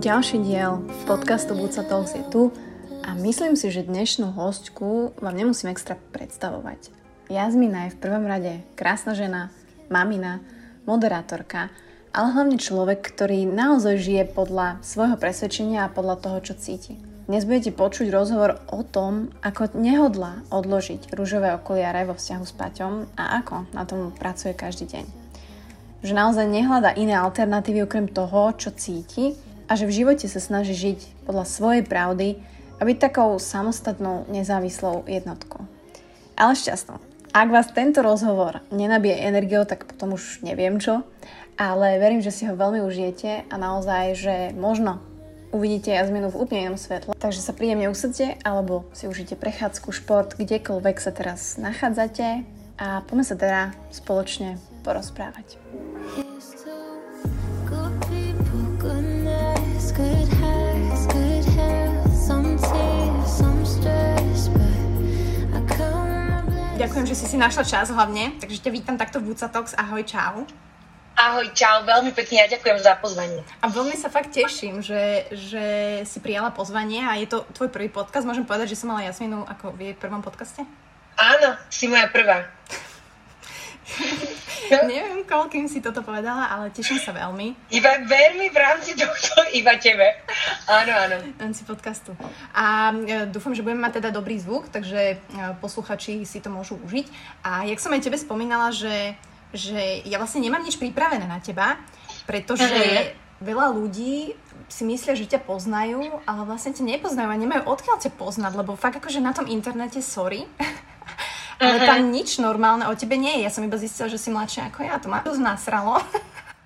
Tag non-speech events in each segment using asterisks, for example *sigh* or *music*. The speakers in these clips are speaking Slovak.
Ďalší diel podcastu Buca Talks je tu a myslím si, že dnešnú hostku vám nemusím extra predstavovať. Jazmina je v prvom rade krásna žena, mamina, moderátorka, ale hlavne človek, ktorý naozaj žije podľa svojho presvedčenia a podľa toho, čo cíti. Dnes budete počuť rozhovor o tom, ako nehodlá odložiť rúžové okuliare vo vzťahu s Paťom a ako na tom pracuje každý deň. Že naozaj nehľada iné alternatívy okrem toho, čo cíti a že v živote sa snaží žiť podľa svojej pravdy a byť takou samostatnou, nezávislou jednotkou. Ale šťastnou. Ak vás tento rozhovor nenabije energiou, tak potom už neviem čo, ale verím, že si ho veľmi užijete a naozaj, že možno uvidíte Jazminu v úplne inom svetle. Takže sa príjemne usadte alebo si užite prechádzku, šport, kdekoľvek sa teraz nachádzate a poďme sa teda spoločne porozprávať. Ďakujem, že si si našla čas hlavne, takže ťa vítam takto v Buca Talks. Ahoj, čau. Ahoj, čau, veľmi pekne a ďakujem za pozvanie. A veľmi sa fakt teším, že, že si prijala pozvanie a je to tvoj prvý podcast. Môžem povedať, že som mala Jasminu ako v jej prvom podcaste? Áno, si moja prvá. *laughs* Neviem, koľkým si toto povedala, ale teším sa veľmi. Iba veľmi v rámci tohto, iba tebe. Áno, áno. v rámci podcastu. A e, dúfam, že budeme mať teda dobrý zvuk, takže e, posluchači si to môžu užiť. A jak som aj tebe spomínala, že, že ja vlastne nemám nič pripravené na teba, pretože Mhm. veľa ľudí si myslia, že ťa poznajú, ale vlastne ťa nepoznajú a nemajú odkiaľ ťa poznať, lebo fakt akože na tom internete, sorry, *laughs* ale Mhm. tam nič normálne o tebe nie je. Ja som iba zistila, že si mladšia ako ja, to ma dosť nasralo.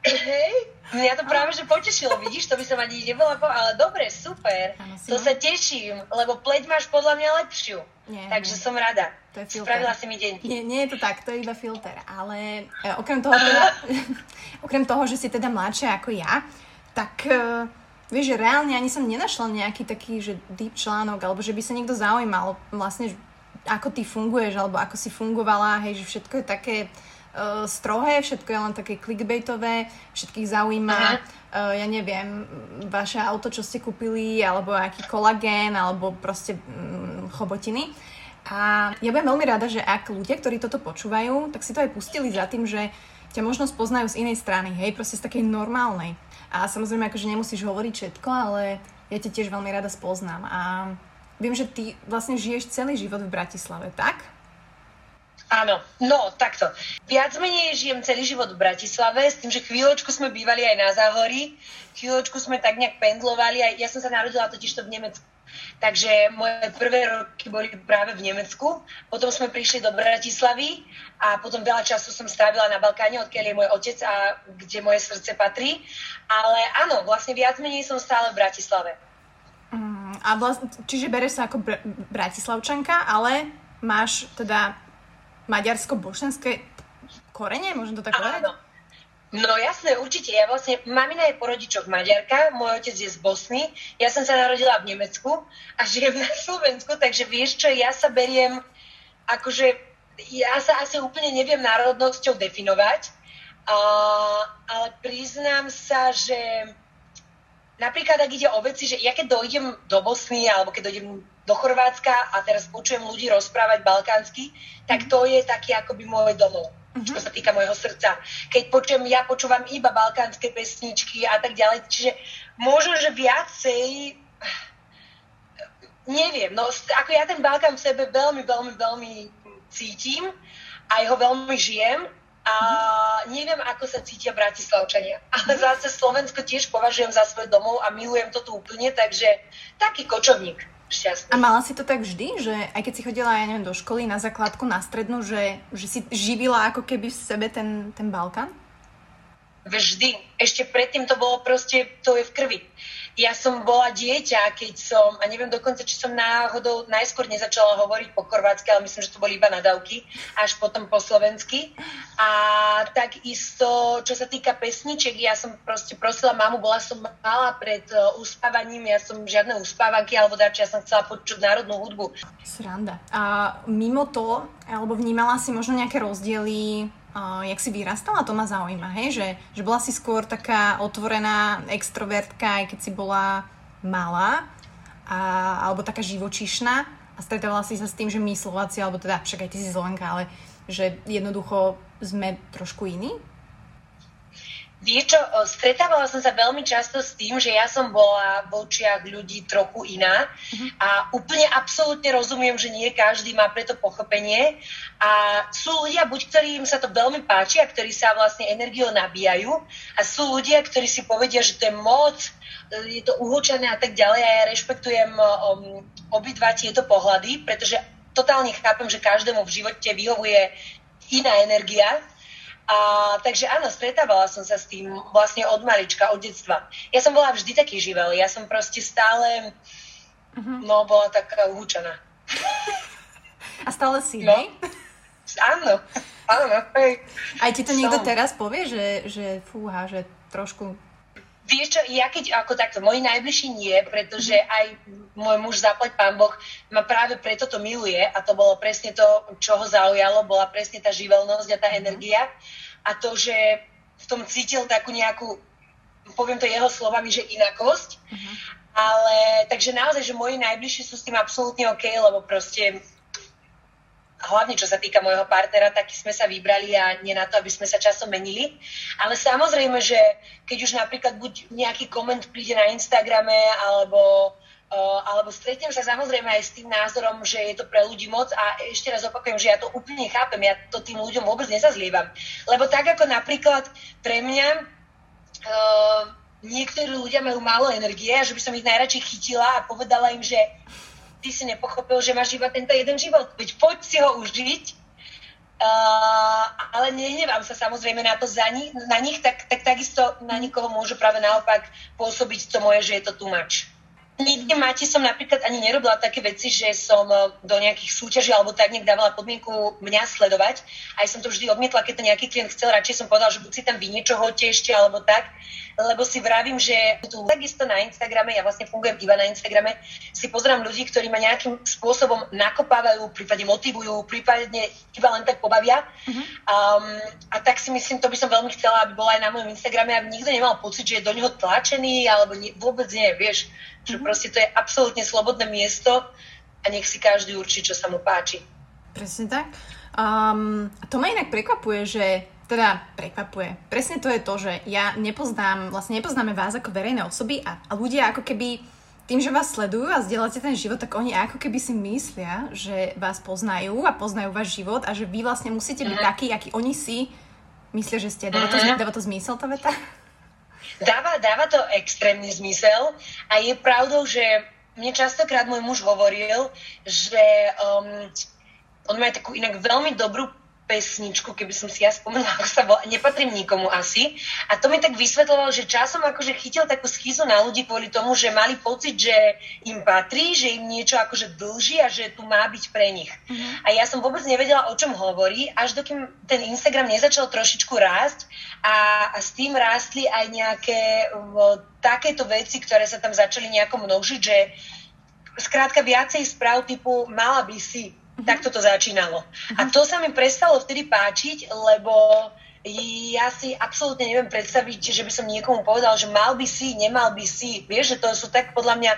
Hej, mňa to práve že potešilo, vidíš, to by som ani nebola, ale dobre, super. Si To ma- sa teším, lebo pleť máš podľa mňa lepšiu. Nie, Takže nie. som rada. To je filter. Spravila si mi deň. Nie, nie je to tak, to je iba filter, ale e, okrem toho, teda, *laughs* okrem toho, že si teda mladšia ako ja, tak e, vieš, že reálne ani som nenašla nejaký taký, že deep článok, alebo že by sa niekto zaujímal vlastne, ako ty funguješ, alebo ako si fungovala, hej, že všetko je také uh, strohé, všetko je len také clickbaitové, všetkých zaujíma, Aha. uh, ja neviem, vaše auto, čo ste kúpili, alebo aký kolagén, alebo proste mm, chobotiny. A ja budem veľmi rada, že ak ľudia, ktorí toto počúvajú, tak si to aj pustili za tým, že ťa možno spoznajú z inej strany, hej, proste z takej normálnej. A samozrejme, akože nemusíš hovoriť všetko, ale ja ťa tiež veľmi rada spoznám. A viem, že ty vlastne žiješ celý život v Bratislave, tak? Áno, no takto. Viac menej žijem celý život v Bratislave, s tým, že chvíľočku sme bývali aj na Záhorí, chvíľočku sme tak nejak pendlovali, aj ja som sa narodila totižto v Nemecku. Takže moje prvé roky boli práve v Nemecku, potom sme prišli do Bratislavy a potom veľa času som strávila na Balkáne, odkiaľ je môj otec a kde moje srdce patrí. Ale áno, vlastne viac menej som stále v Bratislave. Mm, a vlastne, čiže bereš sa ako br- bratislavčanka, ale máš teda maďarsko-bošenské korene, môžem to tak povedať? Áno. No jasné, určite. Ja vlastne, mamina je po rodičoch Maďarka, môj otec je z Bosny, ja som sa narodila v Nemecku a žijem na Slovensku, takže vieš čo, ja sa beriem, akože, ja sa asi úplne neviem národnosťou definovať, a, ale priznám sa, že napríklad ak ide o veci, že ja keď dojdem do Bosny alebo keď dojdem do Chorvátska a teraz počujem ľudí rozprávať balkánsky, tak to je taký akoby môj domov, čo sa týka môjho srdca. Keď počujem, ja počúvam iba balkánske pesničky a tak ďalej, čiže možno, že viacej neviem, no ako ja ten Balkán v sebe veľmi, veľmi, veľmi cítim, aj ho veľmi žijem a neviem, ako sa cítia Bratislavčania. Ale zase Slovensko tiež považujem za svoj domov a milujem to tu úplne, takže taký kočovník šťastný. A mala si to tak vždy, že aj keď si chodila, ja neviem, do školy, na základku, na strednú, že, že si živila ako keby v sebe ten, ten Balkán? Vždy. Ešte predtým to bolo proste, to je v krvi. Ja som bola dieťa, keď som, a neviem dokonca, či som náhodou najskôr nezačala hovoriť po chorvátsky, ale myslím, že to boli iba nadávky, až potom po slovensky. A takisto, čo sa týka pesniček, ja som proste prosila mamu, bola som malá pred uh, uspávaním, ja som žiadne uspávanky alebo dači, ja som chcela počuť národnú hudbu. Sranda. A mimo to, alebo vnímala si možno nejaké rozdiely uh, jak si vyrastala, to ma zaujíma, hej? Že, že bola si skôr taká otvorená extrovertka, aj keď si bola malá, a, alebo taká živočišná a stretávala si sa s tým, že my Slováci, alebo teda však aj ty si Slovenka, ale že jednoducho sme trošku iní? Vieš čo, stretávala som sa veľmi často s tým, že ja som bola v očiach ľudí trochu iná uh-huh. a úplne absolútne rozumiem, že nie každý má preto pochopenie a sú ľudia, buď ktorým sa to veľmi páči a ktorí sa vlastne energiou nabíjajú a sú ľudia, ktorí si povedia, že to je moc, je to uhočené a tak ďalej a ja rešpektujem um, obidva tieto pohľady, pretože totálne chápem, že každému v živote vyhovuje iná energia a, takže áno, stretávala som sa s tým vlastne od malička, od detstva. Ja som bola vždy taký živel, ja som proste stále, uh-huh. no, bola taká uhúčaná. A stále si, no? Áno, áno, hej. Aj ti to som. niekto teraz povie, že, že fúha, že trošku Vieš čo, ja keď ako takto, moji najbližší nie, pretože mhm. aj môj muž, zaplať pán Boh, ma práve preto to miluje a to bolo presne to, čo ho zaujalo, bola presne tá živelnosť a tá mhm. energia a to, že v tom cítil takú nejakú, poviem to jeho slovami, že inakosť, uh-huh. ale takže naozaj, že moji najbližší sú s tým absolútne OK, lebo proste hlavne čo sa týka môjho partnera, taký sme sa vybrali a nie na to, aby sme sa časom menili. Ale samozrejme, že keď už napríklad buď nejaký koment príde na Instagrame alebo Uh, alebo stretnem sa samozrejme aj s tým názorom, že je to pre ľudí moc a ešte raz opakujem, že ja to úplne chápem, ja to tým ľuďom vôbec nezazlievam. Lebo tak ako napríklad pre mňa uh, niektorí ľudia majú málo energie a že by som ich najradšej chytila a povedala im, že ty si nepochopil, že máš iba tento jeden život, veď poď si ho užiť, uh, ale nehnevám sa samozrejme na to za nich, na nich tak, tak takisto na nikoho môžu práve naopak pôsobiť to moje, že je to much. Nikdy máte som napríklad ani nerobila také veci, že som do nejakých súťaží alebo tak nejak dávala podmienku mňa sledovať. Aj som to vždy odmietla, keď to nejaký klient chcel, radšej som povedala, že buď si tam vy niečo hoďte ešte alebo tak lebo si vravím, že tu takisto na Instagrame, ja vlastne fungujem iba na Instagrame, si pozerám ľudí, ktorí ma nejakým spôsobom nakopávajú, prípadne motivujú, prípadne iba len tak pobavia. Uh-huh. Um, a tak si myslím, to by som veľmi chcela, aby bola aj na mojom Instagrame, aby nikto nemal pocit, že je do neho tlačený, alebo nie, vôbec nie, vieš, uh-huh. že mhm. proste to je absolútne slobodné miesto a nech si každý určí, čo sa mu páči. Presne tak. Um, to ma inak prekvapuje, že teda prekvapuje. Presne to je to, že ja nepoznám, vlastne nepoznáme vás ako verejné osoby a, a ľudia ako keby tým, že vás sledujú a zdieľate ten život, tak oni ako keby si myslia, že vás poznajú a poznajú váš život a že vy vlastne musíte byť uh-huh. taký, aký oni si myslia, že ste. Dáva to, uh-huh. dáva to zmysel, tá veta? Dáva, dáva to extrémny zmysel a je pravdou, že mne častokrát môj muž hovoril, že um, on má takú inak veľmi dobrú pesničku, keby som si ja spomenula, ako sa volá, nepatrím nikomu asi. A to mi tak vysvetlovalo, že časom akože chytil takú schizu na ľudí kvôli tomu, že mali pocit, že im patrí, že im niečo akože dlží a že tu má byť pre nich. Uh-huh. A ja som vôbec nevedela, o čom hovorí, až dokým ten Instagram nezačal trošičku rásť a, a s tým rástli aj nejaké v, takéto veci, ktoré sa tam začali nejako množiť, že skrátka viacej správ typu mala by si, Mm-hmm. Tak toto začínalo. A mhm. to sa mi prestalo vtedy páčiť, lebo ja si absolútne neviem predstaviť, že by som niekomu povedal, že mal by si, nemal by si. Vieš, že to sú tak podľa mňa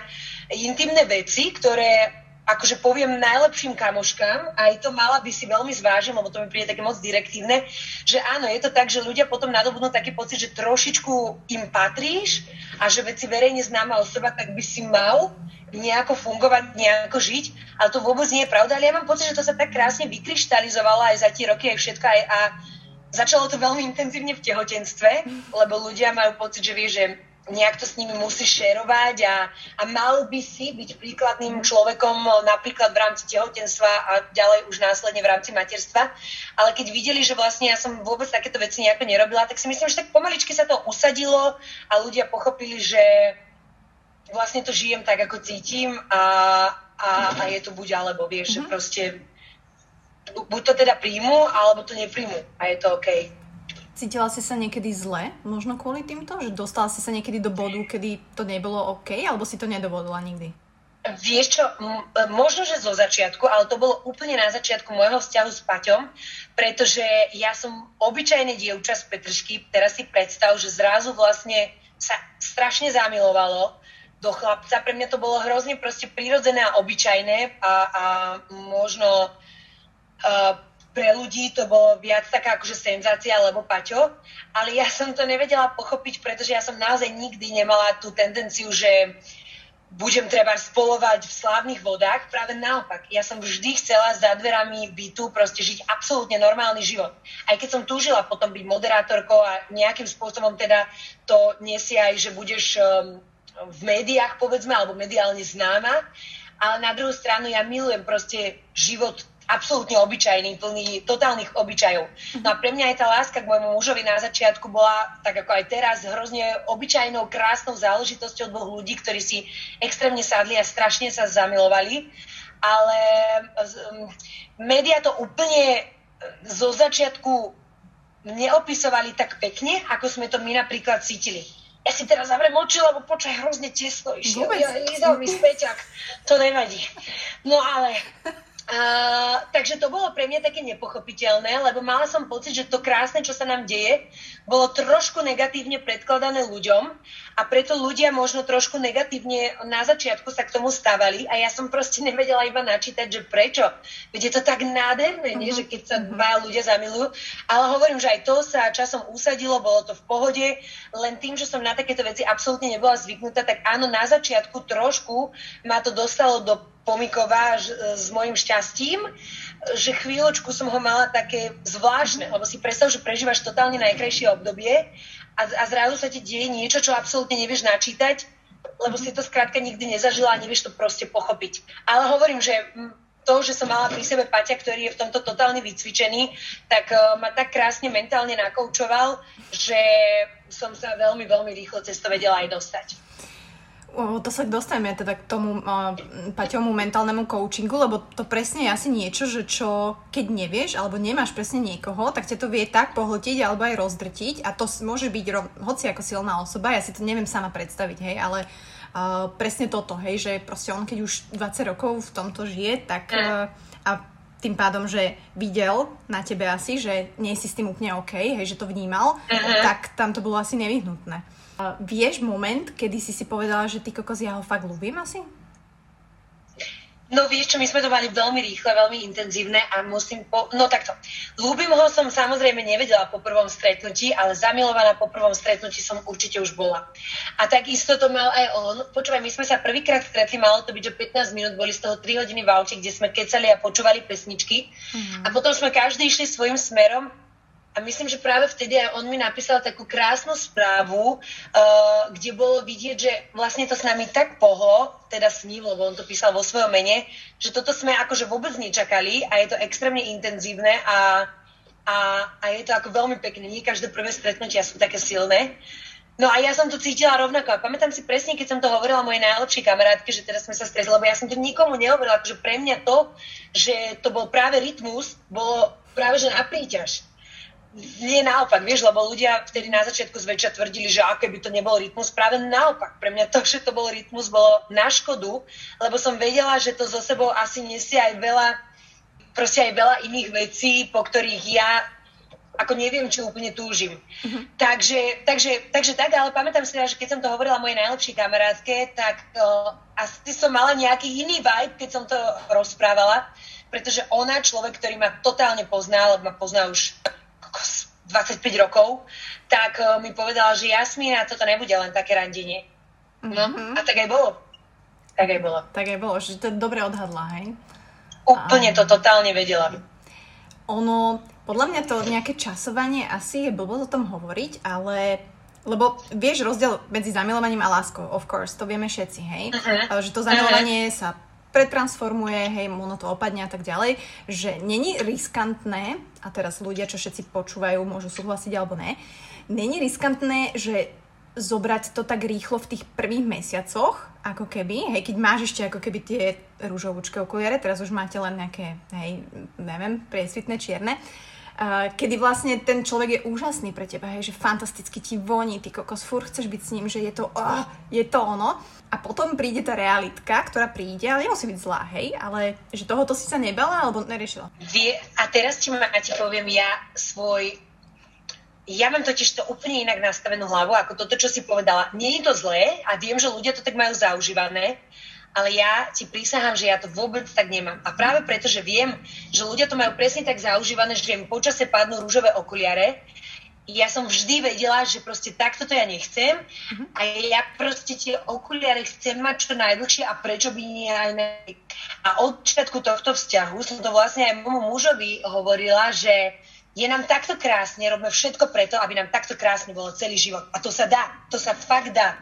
intimné veci, ktoré akože poviem najlepším kamoškám, aj to mala by si veľmi zvážim, lebo to mi príde také moc direktívne, že áno, je to tak, že ľudia potom nadobudnú taký pocit, že trošičku im patríš a že veci verejne známa osoba, tak by si mal nejako fungovať, nejako žiť, ale to vôbec nie je pravda. Ale ja mám pocit, že to sa tak krásne vykryštalizovalo aj za tie roky, aj všetko. Aj, a začalo to veľmi intenzívne v tehotenstve, lebo ľudia majú pocit, že vie, že nejak to s nimi musí šerovať a, a mal by si byť príkladným človekom napríklad v rámci tehotenstva a ďalej už následne v rámci materstva. Ale keď videli, že vlastne ja som vôbec takéto veci nejako nerobila, tak si myslím, že tak pomaličky sa to usadilo a ľudia pochopili, že vlastne to žijem tak, ako cítim a, a, a je to buď alebo, vieš, mm-hmm. že proste buď to teda príjmu, alebo to nepríjmu a je to OK. Cítila si sa niekedy zle, možno kvôli týmto? Že dostala si sa niekedy do bodu, kedy to nebolo OK, alebo si to nedovolila nikdy? Vieš čo, m- možno, že zo začiatku, ale to bolo úplne na začiatku môjho vzťahu s Paťom, pretože ja som obyčajné dievča z Petržky, teraz si predstav, že zrazu vlastne sa strašne zamilovalo do chlapca. Pre mňa to bolo hrozne proste prirodzené a obyčajné a, a možno uh, pre ľudí to bolo viac taká akože senzácia alebo paťo, ale ja som to nevedela pochopiť, pretože ja som naozaj nikdy nemala tú tendenciu, že budem treba spolovať v slávnych vodách. Práve naopak, ja som vždy chcela za dverami bytu proste žiť absolútne normálny život. Aj keď som túžila potom byť moderátorkou a nejakým spôsobom teda to nesie aj, že budeš um, v médiách, povedzme, alebo mediálne známa, ale na druhú stranu ja milujem proste život absolútne obyčajný, plný totálnych obyčajov. No a pre mňa aj tá láska k môjmu mužovi na začiatku bola, tak ako aj teraz, hrozne obyčajnou, krásnou záležitosťou dvoch ľudí, ktorí si extrémne sadli a strašne sa zamilovali. Ale um, média to úplne zo začiatku neopisovali tak pekne, ako sme to my napríklad cítili. Ja si teraz zavrem oči, lebo počaj hrozne tesno išiel. Ja, lízal mi späťak. To nevadí. No ale Uh, takže to bolo pre mňa také nepochopiteľné, lebo mala som pocit, že to krásne, čo sa nám deje, bolo trošku negatívne predkladané ľuďom a preto ľudia možno trošku negatívne na začiatku sa k tomu stávali a ja som proste nevedela iba načítať, že prečo. Veď je to tak nádherné, nie? Mhm. že keď sa mhm. dva ľudia zamilujú, ale hovorím, že aj to sa časom usadilo, bolo to v pohode, len tým, že som na takéto veci absolútne nebola zvyknutá, tak áno, na začiatku trošku ma to dostalo do Pomiková s mojim šťastím, že chvíľočku som ho mala také zvláštne, lebo si predstav, že prežívaš totálne najkrajšie obdobie a, a zrazu sa ti deje niečo, čo absolútne nevieš načítať, lebo si to skrátka nikdy nezažila a nevieš to proste pochopiť. Ale hovorím, že to, že som mala pri sebe Paťa, ktorý je v tomto totálne vycvičený, tak uh, ma tak krásne mentálne nakoučoval, že som sa veľmi, veľmi rýchlo cez to vedela aj dostať. O, to sa dostaneme teda k tomu uh, Paťomu mentálnemu coachingu, lebo to presne je asi niečo, že čo keď nevieš alebo nemáš presne niekoho, tak ťa to vie tak pohltiť alebo aj rozdrtiť a to môže byť rov, hoci ako silná osoba, ja si to neviem sama predstaviť, hej, ale uh, presne toto, hej, že proste on keď už 20 rokov v tomto žije, tak uh, a tým pádom, že videl na tebe asi, že nie si s tým úplne OK, hej, že to vnímal, uh-huh. tak tam to bolo asi nevyhnutné. Vieš moment, kedy si si povedala, že ty kokos, ja ho fakt ľúbim asi? No vieš čo, my sme to mali veľmi rýchle, veľmi intenzívne a musím po... No takto, ľúbim ho som samozrejme nevedela po prvom stretnutí, ale zamilovaná po prvom stretnutí som určite už bola. A takisto to mal aj on. Počúvaj, my sme sa prvýkrát stretli, malo to byť, že 15 minút, boli z toho 3 hodiny v aute, kde sme kecali a počúvali pesničky. Mm-hmm. A potom sme každý išli svojim smerom a myslím, že práve vtedy aj on mi napísal takú krásnu správu, uh, kde bolo vidieť, že vlastne to s nami tak pohlo, teda s ním, lebo on to písal vo svojom mene, že toto sme akože vôbec nečakali a je to extrémne intenzívne a, a, a je to ako veľmi pekné. Nie každé prvé stretnutia sú také silné. No a ja som to cítila rovnako a pamätám si presne, keď som to hovorila mojej najlepšej kamarátke, že teraz sme sa stretli, lebo ja som to nikomu nehovorila, akože pre mňa to, že to bol práve rytmus, bolo práve že na príťaž nie naopak, vieš, lebo ľudia vtedy na začiatku zväčša tvrdili, že aké by to nebol rytmus, práve naopak. Pre mňa to, že to bol rytmus, bolo na škodu, lebo som vedela, že to zo sebou asi nesie aj veľa, proste aj veľa iných vecí, po ktorých ja ako neviem, či úplne túžim. Uh-huh. Takže, takže, takže tak, ale pamätám si, že keď som to hovorila mojej najlepšej kamarátke, tak uh, asi som mala nejaký iný vibe, keď som to rozprávala, pretože ona, človek, ktorý ma totálne pozná, lebo ma pozná už 25 rokov, tak uh, mi povedala, že Jasmína, toto nebude len také randenie. No, mm-hmm. a tak aj bolo. Tak aj bolo. Tak aj bolo, že to dobre odhadla, hej? Úplne a... to totálne vedela. Ono, podľa mňa to nejaké časovanie asi je blbo o tom hovoriť, ale Lebo vieš rozdiel medzi zamilovaním a láskou, of course, to vieme všetci, hej? Ale že to zamilovanie sa pretransformuje, hej, ono to opadne a tak ďalej, že není riskantné, a teraz ľudia, čo všetci počúvajú, môžu súhlasiť alebo ne, není riskantné, že zobrať to tak rýchlo v tých prvých mesiacoch, ako keby, hej, keď máš ešte ako keby tie rúžovúčke okuliare, teraz už máte len nejaké, hej, neviem, priesvitné, čierne, Uh, kedy vlastne ten človek je úžasný pre teba, hej, že fantasticky ti voní, ty kokos, furt chceš byť s ním, že je to, oh, je to ono. A potom príde tá realitka, ktorá príde, ale nemusí byť zlá, hej, ale že tohoto si sa nebala alebo neriešila. Vie, a teraz ti, ma, ti poviem ja svoj ja mám totiž to úplne inak nastavenú hlavu, ako toto, čo si povedala. Nie je to zlé a viem, že ľudia to tak majú zaužívané, ale ja ti prísahám, že ja to vôbec tak nemám. A práve preto, že viem, že ľudia to majú presne tak zaužívané, že im počase padnú rúžové okuliare, ja som vždy vedela, že proste takto to ja nechcem uh-huh. a ja proste tie okuliare chcem mať čo najdlhšie a prečo by nie aj ne... A od začiatku tohto vzťahu som to vlastne aj môjmu mužovi hovorila, že je nám takto krásne, robíme všetko preto, aby nám takto krásne bolo celý život. A to sa dá, to sa fakt dá.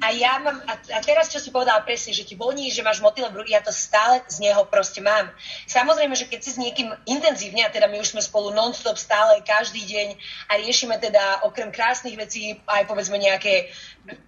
A ja mám, a, a teraz čo si povedala presne, že ti voní, že máš motýle v ja to stále z neho proste mám. Samozrejme, že keď si s niekým intenzívne, a teda my už sme spolu non-stop stále, každý deň a riešime teda okrem krásnych vecí aj povedzme nejaké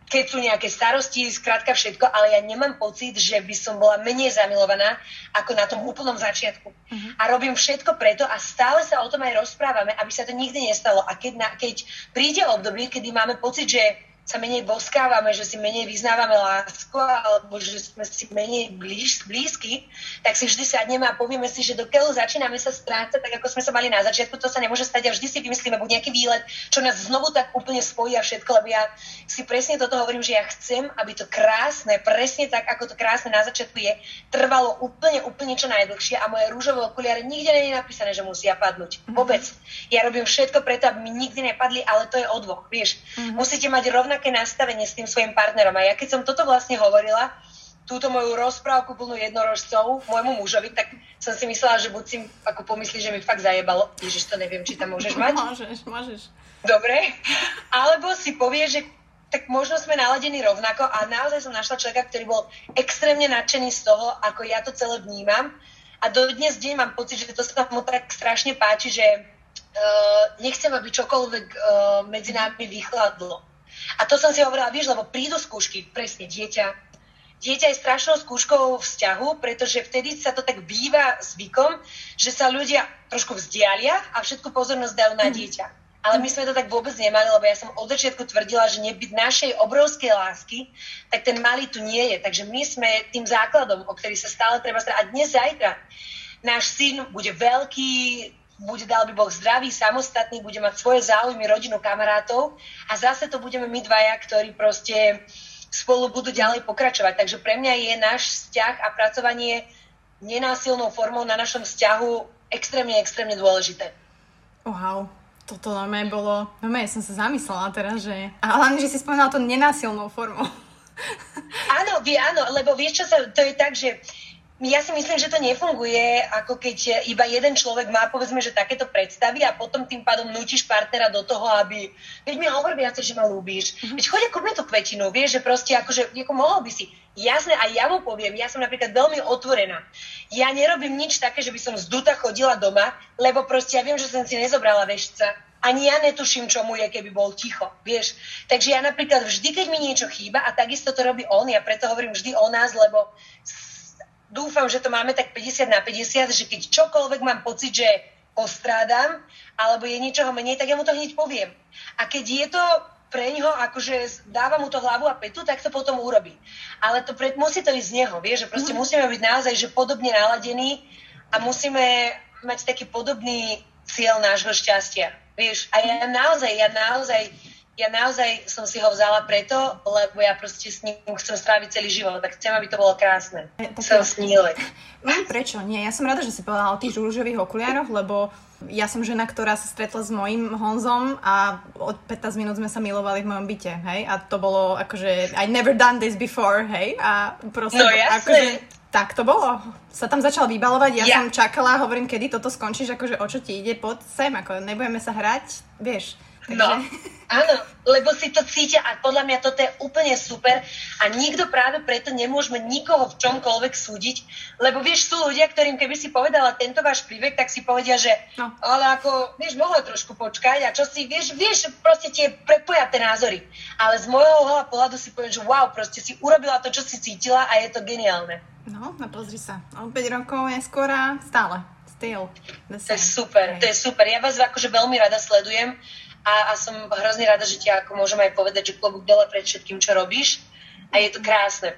keď sú nejaké starosti, skrátka všetko, ale ja nemám pocit, že by som bola menej zamilovaná ako na tom úplnom začiatku. Uh-huh. A robím všetko preto a stále sa o tom aj rozprávame, aby sa to nikdy nestalo. A keď, na, keď príde obdobie, kedy máme pocit, že sa menej boskávame, že si menej vyznávame lásku alebo že sme si menej blíž, blízky, tak si vždy sadneme a povieme si, že dokiaľ začíname sa strácať, tak ako sme sa mali na začiatku, to sa nemôže stať a vždy si vymyslíme buď nejaký výlet, čo nás znovu tak úplne spojí a všetko, lebo ja si presne toto hovorím, že ja chcem, aby to krásne, presne tak, ako to krásne na začiatku je, trvalo úplne, úplne čo najdlhšie a moje rúžové okuliare nikde nie je napísané, že musia padnúť. Mhm. Vôbec. Ja robím všetko preto, aby mi nikdy nepadli, ale to je o dvoch, vieš. Mm-hmm. Musíte mať rovná rovnaké nastavenie s tým svojim partnerom. A ja keď som toto vlastne hovorila, túto moju rozprávku plnú jednorožcov môjmu mužovi, tak som si myslela, že buď si ako pomyslí, že mi fakt zajebalo. Ježiš, to neviem, či tam môžeš mať. Môžeš, môžeš. Dobre. Alebo si povie, že tak možno sme naladení rovnako a naozaj som našla človeka, ktorý bol extrémne nadšený z toho, ako ja to celé vnímam. A do dnes deň mám pocit, že to sa mu tak strašne páči, že uh, nechcem, aby čokoľvek uh, medzi nami vychladlo a to som si hovorila, vieš, lebo prídu skúšky, presne dieťa. Dieťa je strašnou skúškou vzťahu, pretože vtedy sa to tak býva zvykom, že sa ľudia trošku vzdialia a všetku pozornosť dajú na mhm. dieťa. Ale my sme to tak vôbec nemali, lebo ja som od začiatku tvrdila, že nebyť našej obrovskej lásky, tak ten malý tu nie je. Takže my sme tým základom, o ktorý sa stále treba starať. A dnes, zajtra, náš syn bude veľký, bude, dal by Boh zdravý, samostatný, bude mať svoje záujmy, rodinu, kamarátov a zase to budeme my dvaja, ktorí proste spolu budú ďalej pokračovať. Takže pre mňa je náš vzťah a pracovanie nenásilnou formou na našom vzťahu extrémne, extrémne dôležité. Wow, toto na mňa bolo... No ja som sa zamyslela teraz, že... A hlavne, že si spomínala to nenásilnou formou. áno, vie, áno, lebo vieš čo sa... To je tak, že ja si myslím, že to nefunguje, ako keď iba jeden človek má, povedzme, že takéto predstavy a potom tým pádom nutíš partnera do toho, aby... Veď mi hovor viacej, že ma ľúbíš. Mm-hmm. Veď chodia kúpme tú kvetinu, vieš, že proste akože, ako mohol by si. Jasné, a ja mu poviem, ja som napríklad veľmi otvorená. Ja nerobím nič také, že by som z duta chodila doma, lebo proste ja viem, že som si nezobrala vešca. Ani ja netuším, čo mu je, keby bol ticho, vieš. Takže ja napríklad vždy, keď mi niečo chýba, a takisto to robí on, ja preto hovorím vždy o nás, lebo dúfam, že to máme tak 50 na 50, že keď čokoľvek mám pocit, že postrádam, alebo je niečoho menej, tak ja mu to hneď poviem. A keď je to pre ňoho, akože dáva mu to hlavu a petu, tak to potom urobí. Ale to pre, musí to ísť z neho, vieš, že proste mm. musíme byť naozaj že podobne naladení a musíme mať taký podobný cieľ nášho šťastia. Vieš, a ja naozaj, ja naozaj ja naozaj som si ho vzala preto, lebo ja proste s ním chcem stráviť celý život, tak chcem, aby to bolo krásne. Tak som ja... snílek. Prečo? Nie, ja som rada, že si povedala o tých rúžových okuliároch, lebo ja som žena, ktorá sa stretla s mojim Honzom a od 15 minút sme sa milovali v mojom byte, hej? A to bolo akože, I never done this before, hej? A proste, no, akože, tak to bolo. Sa tam začal vybalovať, ja, ja som čakala, hovorím, kedy toto skončíš, akože o čo ti ide, poď sem, ako nebudeme sa hrať, vieš Takže... No, áno, lebo si to cítia a podľa mňa toto je úplne super a nikto práve preto nemôžeme nikoho v čomkoľvek súdiť, lebo vieš, sú ľudia, ktorým keby si povedala tento váš príbeh, tak si povedia, že No. ale ako, vieš, mohla trošku počkať a čo si, vieš, vieš, proste tie prepojaté názory. Ale z môjho uhla pohľadu si poviem, že wow, proste si urobila to, čo si cítila a je to geniálne. No, no pozri sa. O 5 rokov je skoro stále. Still. To je super, to je super. Ja vás akože veľmi rada sledujem a, a som hrozne rada, že ti ako môžem aj povedať, že klobúk dole pred všetkým, čo robíš. A je to krásne.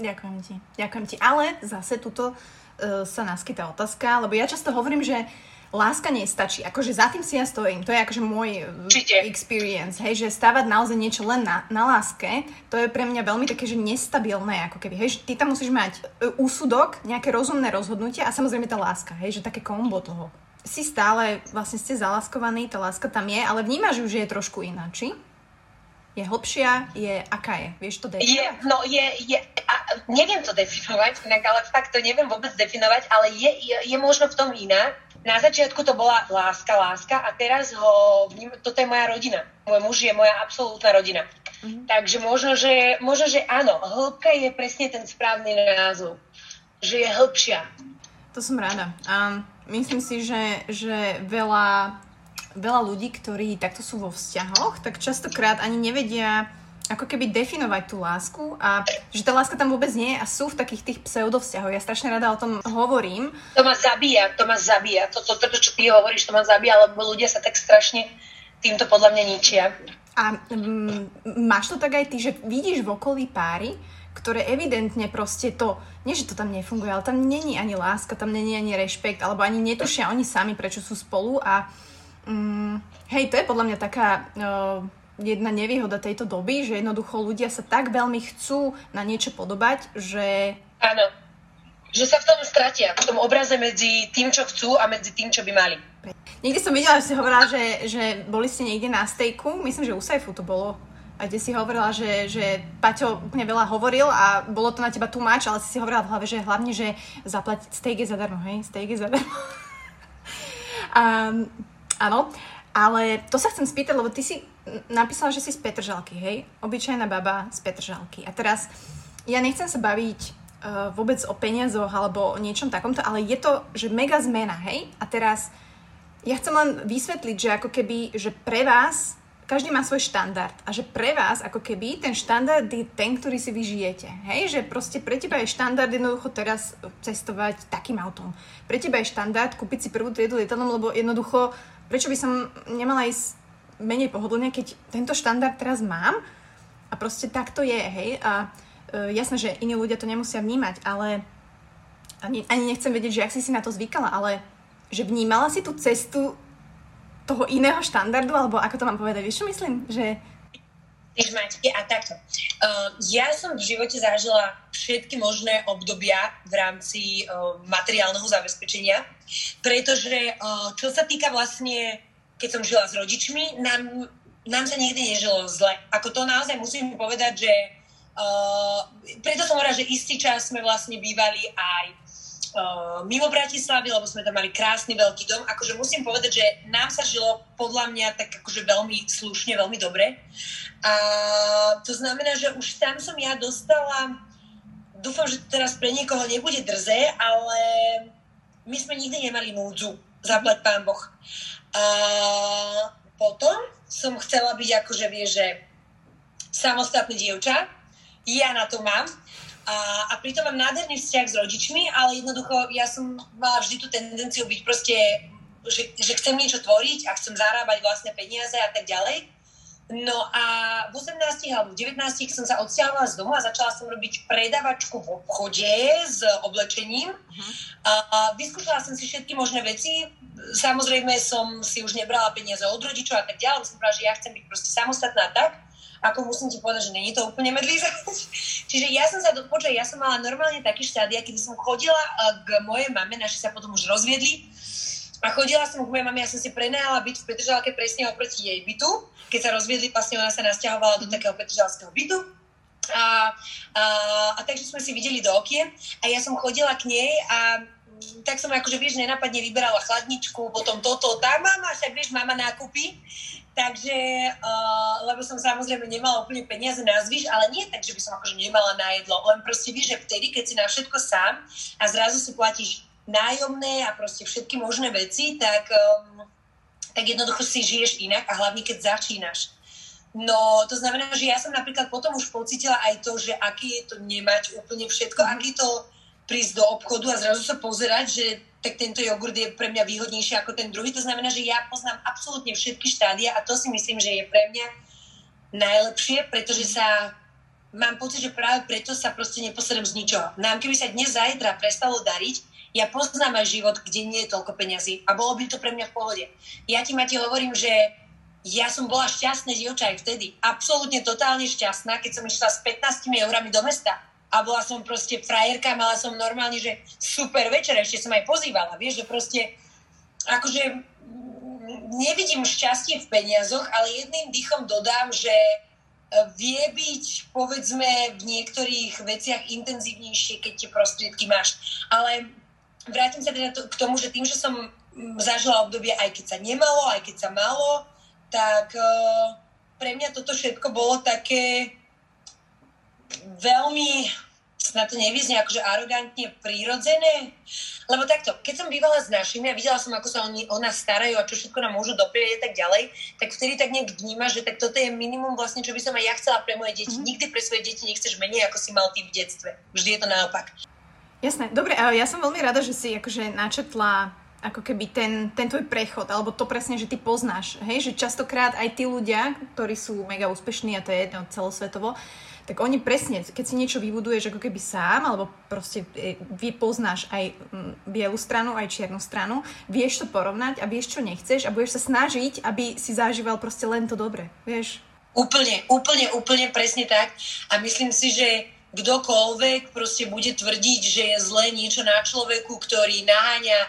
Ďakujem ti. Ďakujem ti. Ale zase tuto uh, sa naskytá otázka, lebo ja často hovorím, že láska nestačí. Akože za tým si ja stojím. To je akože môj uh, Určite. experience. Hej, že stávať naozaj niečo len na, na láske, to je pre mňa veľmi také, že nestabilné. Ako keby, hej, že ty tam musíš mať uh, úsudok, nejaké rozumné rozhodnutia a samozrejme tá láska. Hej, že také kombo toho. Si stále, vlastne ste zalaskovaní, tá láska tam je, ale vnímaš ju, že je trošku ináči. Je hlbšia, je aká je? Vieš to Je, definovať? no je, je a neviem to definovať, inak ale fakt to neviem vôbec definovať, ale je, je, je možno v tom iná. Na začiatku to bola láska, láska a teraz ho, toto je moja rodina. Môj muž je moja absolútna rodina. Mhm. Takže možno že, možno, že áno, hĺbka je presne ten správny názov. Že je hĺbšia. To som rada. A myslím si, že, že veľa, veľa ľudí, ktorí takto sú vo vzťahoch, tak častokrát ani nevedia ako keby definovať tú lásku a že tá láska tam vôbec nie je a sú v takých tých pseudovzťahoch. Ja strašne rada o tom hovorím. To ma zabíja, to ma zabíja. Toto, to, to, čo ty hovoríš, to ma zabíja, lebo ľudia sa tak strašne týmto podľa mňa ničia. A mm, máš to tak aj ty, že vidíš v okolí páry, ktoré evidentne proste to, nie že to tam nefunguje, ale tam není ani láska, tam není ani rešpekt, alebo ani netušia oni sami, prečo sú spolu a mm, hej, to je podľa mňa taká uh, jedna nevýhoda tejto doby, že jednoducho ľudia sa tak veľmi chcú na niečo podobať, že Áno. Že sa v tom stratia, v tom obraze medzi tým, čo chcú a medzi tým, čo by mali. Niekde som videla, že si hovorila, že, že boli ste niekde na stejku, myslím, že u Saifu to bolo. A kde si hovorila, že, že Paťo úplne veľa hovoril a bolo to na teba tumáč, ale si si hovorila v hlave, že hlavne, že zaplať steak je zadarmo, hej? Steak je zadarmo. *laughs* um, áno, ale to sa chcem spýtať, lebo ty si napísala, že si z Petržalky, hej? Obyčajná baba z Petržalky. A teraz, ja nechcem sa baviť uh, vôbec o peniazoch alebo o niečom takomto, ale je to, že mega zmena, hej? A teraz, ja chcem len vysvetliť, že ako keby, že pre vás každý má svoj štandard a že pre vás ako keby ten štandard je ten, ktorý si vy žijete. Hej, že proste pre teba je štandard jednoducho teraz cestovať takým autom. Pre teba je štandard kúpiť si prvú triedu lietadlom, lebo jednoducho prečo by som nemala ísť menej pohodlne, keď tento štandard teraz mám a proste tak to je, hej. A e, jasné, že iní ľudia to nemusia vnímať, ale ani, ani nechcem vedieť, že ak si si na to zvykala, ale že vnímala si tú cestu toho iného štandardu, alebo ako to mám povedať, vieš čo myslím? Že a takto. Uh, ja som v živote zažila všetky možné obdobia v rámci uh, materiálneho zabezpečenia, pretože uh, čo sa týka vlastne, keď som žila s rodičmi, nám, nám sa nikdy nežilo zle. Ako to naozaj musím povedať, že uh, preto som hovorila, že istý čas sme vlastne bývali aj uh, mimo Bratislavy, lebo sme tam mali krásny veľký dom. Akože musím povedať, že nám sa žilo podľa mňa tak akože veľmi slušne, veľmi dobre. A to znamená, že už tam som ja dostala, dúfam, že to teraz pre niekoho nebude drze, ale my sme nikdy nemali núdzu, zaplať pán Boh. A potom som chcela byť akože, vieš, že samostatné dievča, ja na to mám, a, a pritom mám nádherný vzťah s rodičmi, ale jednoducho ja som mala vždy tú tendenciu byť proste, že, že chcem niečo tvoriť a chcem zarábať vlastné peniaze a tak ďalej. No a v 18 alebo v 19 som sa odsťahovala z domu a začala som robiť predavačku v obchode s oblečením. A, a vyskúšala som si všetky možné veci. Samozrejme som si už nebrala peniaze od rodičov a tak ďalej. Som povedala, že ja chcem byť proste samostatná tak, ako musím ti povedať, že není to úplne medlý *laughs* Čiže ja som sa, do, počkaj, ja som mala normálne taký štádia, kedy som chodila eh, k mojej mame, naši sa potom už rozviedli, a chodila som k mojej mame, ja som si prenajala byť v Petržalke presne oproti jej bytu. Keď sa rozviedli, vlastne ona sa nasťahovala do takého petržalského bytu. A, a, a takže sme si videli do okien a ja som chodila k nej a tak som akože, vieš, nenapadne vyberala chladničku, potom toto, tá mama, však vieš, mama nákupy. Takže, uh, lebo som samozrejme nemala úplne peniaze na zvyš, ale nie tak, že by som akože nemala na jedlo, len proste víš, že vtedy, keď si na všetko sám a zrazu si platíš nájomné a proste všetky možné veci, tak, um, tak jednoducho si žiješ inak a hlavne keď začínaš. No, to znamená, že ja som napríklad potom už pocitila aj to, že aký je to nemať úplne všetko, mm. aký to prísť do obchodu a zrazu sa pozerať, že tak tento jogurt je pre mňa výhodnejší ako ten druhý. To znamená, že ja poznám absolútne všetky štádia a to si myslím, že je pre mňa najlepšie, pretože sa mám pocit, že práve preto sa proste neposedem z ničoho. Nám keby sa dnes zajtra prestalo dariť, ja poznám aj život, kde nie je toľko peňazí a bolo by to pre mňa v pohode. Ja ti, Mati, hovorím, že ja som bola šťastná dievča aj vtedy. Absolútne totálne šťastná, keď som išla s 15 eurami do mesta a bola som proste frajerka, mala som normálne, že super večer, ešte som aj pozývala, vieš, že proste akože nevidím šťastie v peniazoch, ale jedným dýchom dodám, že e, vie byť, povedzme, v niektorých veciach intenzívnejšie, keď tie prostriedky máš. Ale vrátim sa teda k tomu, že tým, že som zažila obdobie, aj keď sa nemalo, aj keď sa malo, tak uh, pre mňa toto všetko bolo také veľmi snad to nevyznie akože arogantne prírodzené. Lebo takto, keď som bývala s našimi a videla som, ako sa oni o nás starajú a čo všetko nám môžu doprieť a tak ďalej, tak vtedy tak nejak vníma, že tak toto je minimum vlastne, čo by som aj ja chcela pre moje deti. Mm-hmm. Nikdy pre svoje deti nechceš menej, ako si mal ty v detstve. Vždy je to naopak. Jasné, dobre, ale ja som veľmi rada, že si akože načetla ako keby ten, ten tvoj prechod, alebo to presne, že ty poznáš, hej, že častokrát aj tí ľudia, ktorí sú mega úspešní a to je jedno celosvetovo, tak oni presne, keď si niečo vybuduješ ako keby sám, alebo proste e, vy poznáš aj mm, bielu stranu, aj čiernu stranu, vieš to porovnať a vieš, čo nechceš a budeš sa snažiť, aby si zažíval proste len to dobre, vieš? Úplne, úplne, úplne presne tak. A myslím si, že kdokoľvek proste bude tvrdiť, že je zlé niečo na človeku, ktorý naháňa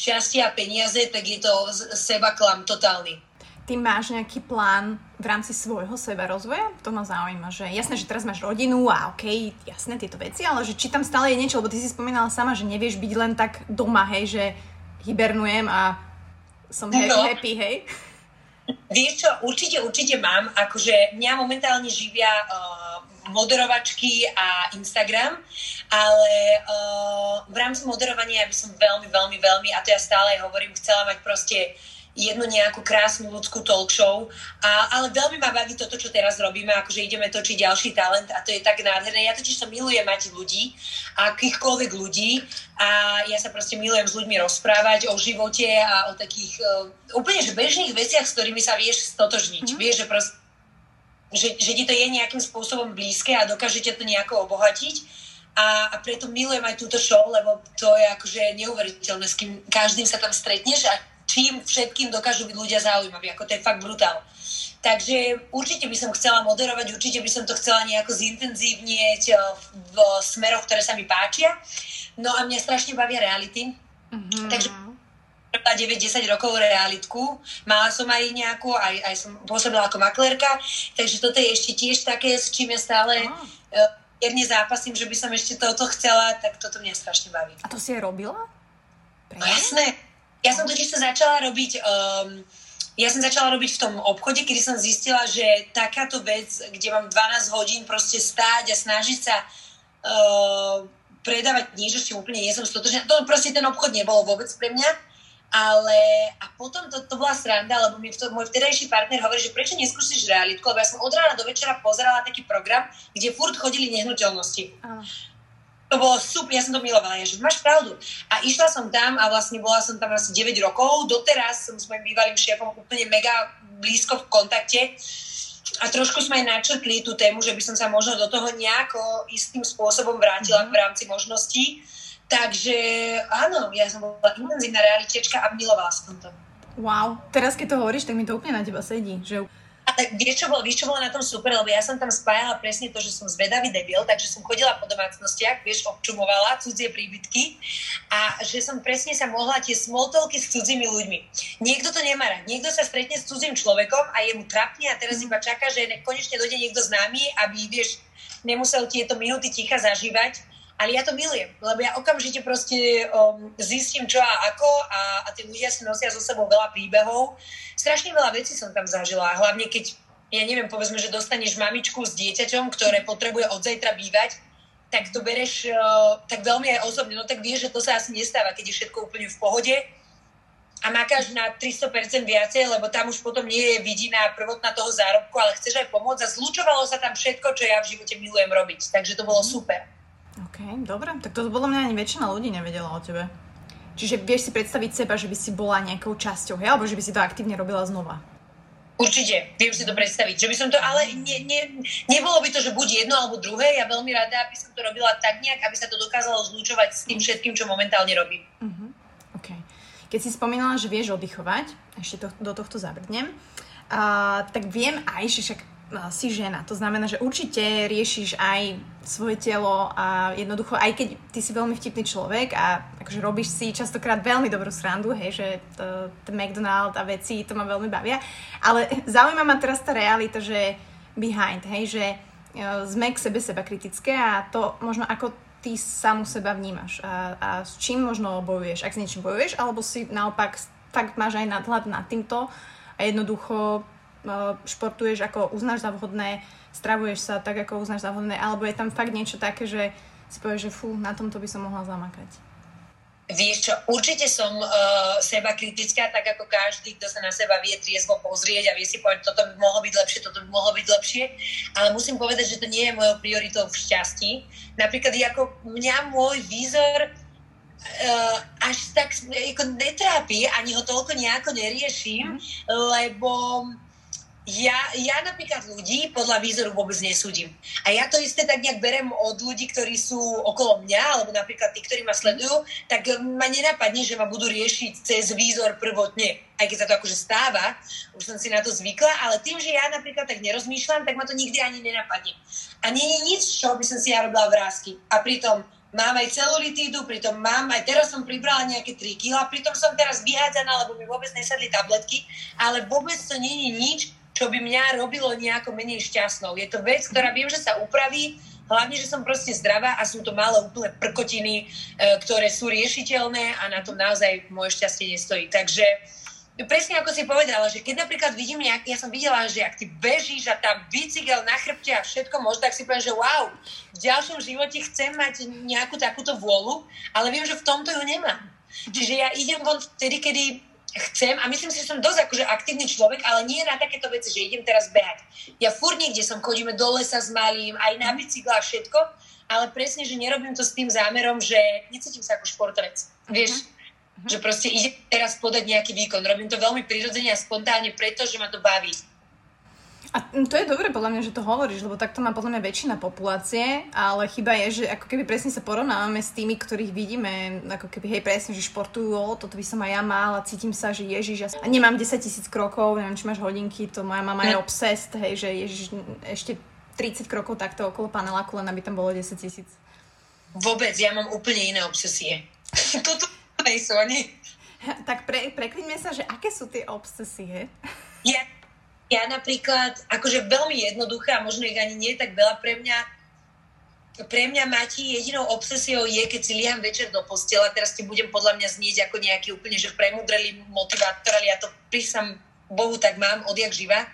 šťastia a peniaze, tak je to seba klam totálny. Ty máš nejaký plán v rámci svojho seba rozvoja? To ma zaujíma, že jasné, že teraz máš rodinu a ok, jasné tieto veci, ale že či tam stále je niečo, lebo ty si spomínala sama, že nevieš byť len tak doma, hej, že hibernujem a som happy, no. happy hej? Vieš čo, určite, určite mám, akože mňa momentálne živia uh, moderovačky a Instagram, ale uh, v rámci moderovania ja by som veľmi, veľmi, veľmi, a to ja stále hovorím, chcela mať proste jednu nejakú krásnu ľudskú talk show. A, ale veľmi ma baví toto, čo teraz robíme, akože ideme točiť ďalší talent a to je tak nádherné. Ja totiž sa milujem mať ľudí, akýchkoľvek ľudí a ja sa proste milujem s ľuďmi rozprávať o živote a o takých uh, úplne že bežných veciach, s ktorými sa vieš stotožniť. Mm-hmm. Vieš, že proste že, že ti to je nejakým spôsobom blízke a dokážete to nejako obohatiť. A, a preto milujem aj túto show, lebo to je akože neuveriteľné, s kým každým sa tam stretneš a čím všetkým dokážu byť ľudia zaujímaví, ako to je fakt brutál. Takže určite by som chcela moderovať, určite by som to chcela nejako zintenzívnieť eh, v smeroch, ktoré sa mi páčia. No a mňa strašne bavia reality. Mm-hmm. Takže 9-10 rokov realitku. Mala som aj nejakú, aj, aj som pôsobila ako maklérka, takže toto je ešte tiež také, s čím ja stále oh. uh, zápasím, že by som ešte toto chcela, tak toto mňa strašne baví. A to si aj robila? No jasné. Ja som totiž sa začala robiť... Um, ja som začala robiť v tom obchode, kedy som zistila, že takáto vec, kde mám 12 hodín proste stáť a snažiť sa uh, predávať niečo, s čím úplne nie som stotočná. To proste ten obchod nebol vôbec pre mňa ale a potom to, to bola sranda, lebo mi to, môj vtedajší partner hovorí, že prečo neskúsiš realitku, lebo ja som od rána do večera pozerala taký program, kde furt chodili nehnuteľnosti. Uh. To bolo super, ja som to milovala, ja, že máš pravdu. A išla som tam a vlastne bola som tam asi 9 rokov, doteraz som s mojim bývalým šéfom úplne mega blízko v kontakte a trošku sme aj načrtli tú tému, že by som sa možno do toho nejako istým spôsobom vrátila mm-hmm. v rámci možností Takže áno, ja som bola intenzívna realitečka a milovala som to. Wow, teraz keď to hovoríš, tak mi to úplne na teba sedí. Že... A tak vieš čo, bolo, vieš, čo bolo na tom super, lebo ja som tam spájala presne to, že som zvedavý debil, takže som chodila po domácnostiach, vieš, občumovala cudzie príbytky a že som presne sa mohla tie smoltolky s cudzími ľuďmi. Niekto to nemá rád, niekto sa stretne s cudzím človekom a je mu trapný a teraz iba čaká, že konečne dojde niekto známy, aby, vieš, nemusel tieto minúty ticha zažívať Ale ja to milujem, lebo ja okamžite proste um, zistím čo a ako a, a tí ľudia si nosia so sebou veľa príbehov. Strašne veľa vecí som tam zažila, hlavne keď, ja neviem, povedzme, že dostaneš mamičku s dieťaťom, ktoré potrebuje od zajtra bývať, tak to bereš uh, tak veľmi aj osobne, no tak vieš, že to sa asi nestáva, keď je všetko úplne v pohode a makáš na 300% viacej, lebo tam už potom nie je vidina prvotná toho zárobku, ale chceš aj pomôcť a zlučovalo sa tam všetko, čo ja v živote milujem robiť. Takže to bolo mhm. super. OK, dobre. Tak to bolo mňa ani väčšina ľudí nevedela o tebe. Čiže vieš si predstaviť seba, že by si bola nejakou časťou, hej? alebo že by si to aktívne robila znova? Určite, viem si to predstaviť. Že by som to, ale ne, ne, nebolo by to, že buď jedno alebo druhé. Ja veľmi rada, aby som to robila tak nejak, aby sa to dokázalo zlučovať s tým všetkým, čo momentálne robím. Uh-huh. OK. Keď si spomínala, že vieš oddychovať, ešte to, do tohto zabrdnem, uh, tak viem aj, že však si žena. To znamená, že určite riešiš aj svoje telo a jednoducho, aj keď ty si veľmi vtipný človek a akože robíš si častokrát veľmi dobrú srandu, hej, že to, to McDonald a veci, to ma veľmi bavia. Ale zaujíma ma teraz tá realita, že behind, hej, že uh, sme k sebe seba kritické a to možno ako ty samu seba vnímaš a, a s čím možno bojuješ, ak s niečím bojuješ, alebo si naopak fakt máš aj nadhľad nad týmto a jednoducho športuješ ako uznáš za vhodné, stravuješ sa tak, ako uznáš za vhodné, alebo je tam fakt niečo také, že si povieš, že fú, na tomto by som mohla zamakať. Vieš čo, určite som uh, seba kritická, tak ako každý, kto sa na seba vie triezvo pozrieť a vie si povedať, toto by mohlo byť lepšie, toto by mohlo byť lepšie, ale musím povedať, že to nie je mojou prioritou v šťastí. Napríklad ako mňa môj výzor uh, až tak ako netrápi, ani ho toľko nejako neriešim, mm. lebo ja, ja napríklad ľudí podľa výzoru vôbec nesúdim. A ja to isté tak nejak berem od ľudí, ktorí sú okolo mňa, alebo napríklad tí, ktorí ma sledujú, tak ma nenapadne, že ma budú riešiť cez výzor prvotne. Aj keď sa to akože stáva, už som si na to zvykla, ale tým, že ja napríklad tak nerozmýšľam, tak ma to nikdy ani nenapadne. A nie je nič, čo by som si ja robila vrázky. A pritom mám aj celulitídu, pritom mám, aj teraz som pribrala nejaké 3 kg, pritom som teraz vyhádzaná, lebo mi vôbec nesadli tabletky, ale vôbec to nie je nič, čo by mňa robilo nejako menej šťastnou. Je to vec, ktorá viem, že sa upraví, hlavne, že som proste zdravá a sú to malé úplne prkotiny, e, ktoré sú riešiteľné a na tom naozaj moje šťastie nestojí. Takže presne ako si povedala, že keď napríklad vidím nejak, ja som videla, že ak ty bežíš a tam bicykel na chrbte a všetko možno, tak si poviem, že wow, v ďalšom živote chcem mať nejakú takúto vôľu, ale viem, že v tomto ju nemám. Čiže ja idem von vtedy, kedy chcem a myslím si, že som dosť akože aktívny človek, ale nie na takéto veci, že idem teraz behať. Ja furt niekde som, chodíme do lesa s malým, aj na bicykla a všetko, ale presne, že nerobím to s tým zámerom, že necítim sa ako športovec. Vieš, uh-huh. že proste ide teraz podať nejaký výkon. Robím to veľmi prirodzene a spontánne, pretože ma to baví. A to je dobre podľa mňa, že to hovoríš, lebo takto má podľa mňa väčšina populácie, ale chyba je, že ako keby presne sa porovnávame s tými, ktorých vidíme, ako keby hej presne, že športujú, o, toto by som aj ja mal a cítim sa, že Ježiš, a nemám 10 tisíc krokov, neviem, či máš hodinky, to moja mama je obsessed, hej, že Ježiš, ešte 30 krokov takto okolo paneláku, len aby tam bolo 10 tisíc. Vôbec, ja mám úplne iné obsesie. *laughs* toto *laughs* nejsú ani. Tak pre, sa, že aké sú tie obsesie? Ja ja napríklad, akože veľmi jednoduché a možno ich ani nie tak veľa pre mňa, pre mňa Mati jedinou obsesiou je, keď si liam večer do postela, teraz ti budem podľa mňa znieť ako nejaký úplne, že premudrelý motivátor, ale ja to prísam Bohu tak mám odjak živa.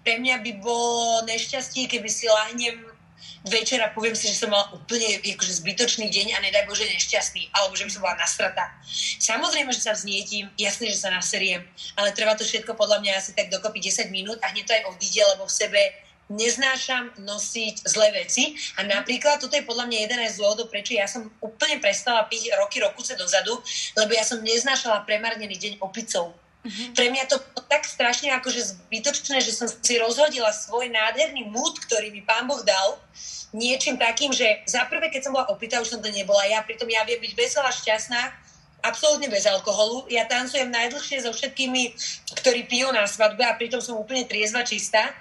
Pre mňa by bolo nešťastie, keby si lahnem večer a poviem si, že som mala úplne akože zbytočný deň a nedaj Bože nešťastný, alebo že by som bola nasratá. Samozrejme, že sa vznietím, jasné, že sa naseriem, ale trvá to všetko podľa mňa asi tak dokopy 10 minút a hneď to aj odíde, lebo v sebe neznášam nosiť zlé veci a napríklad toto je podľa mňa jeden z dôvodov, prečo ja som úplne prestala piť roky, rokuce dozadu, lebo ja som neznášala premárnený deň opicou. Mm-hmm. Pre mňa to bolo tak strašne akože zbytočné, že som si rozhodila svoj nádherný múd, ktorý mi pán Boh dal, niečím takým, že za prvé, keď som bola opýta, už som to nebola ja, pritom ja viem byť veselá, šťastná, absolútne bez alkoholu. Ja tancujem najdlhšie so všetkými, ktorí pijú na svadbe a pritom som úplne triezva, čistá.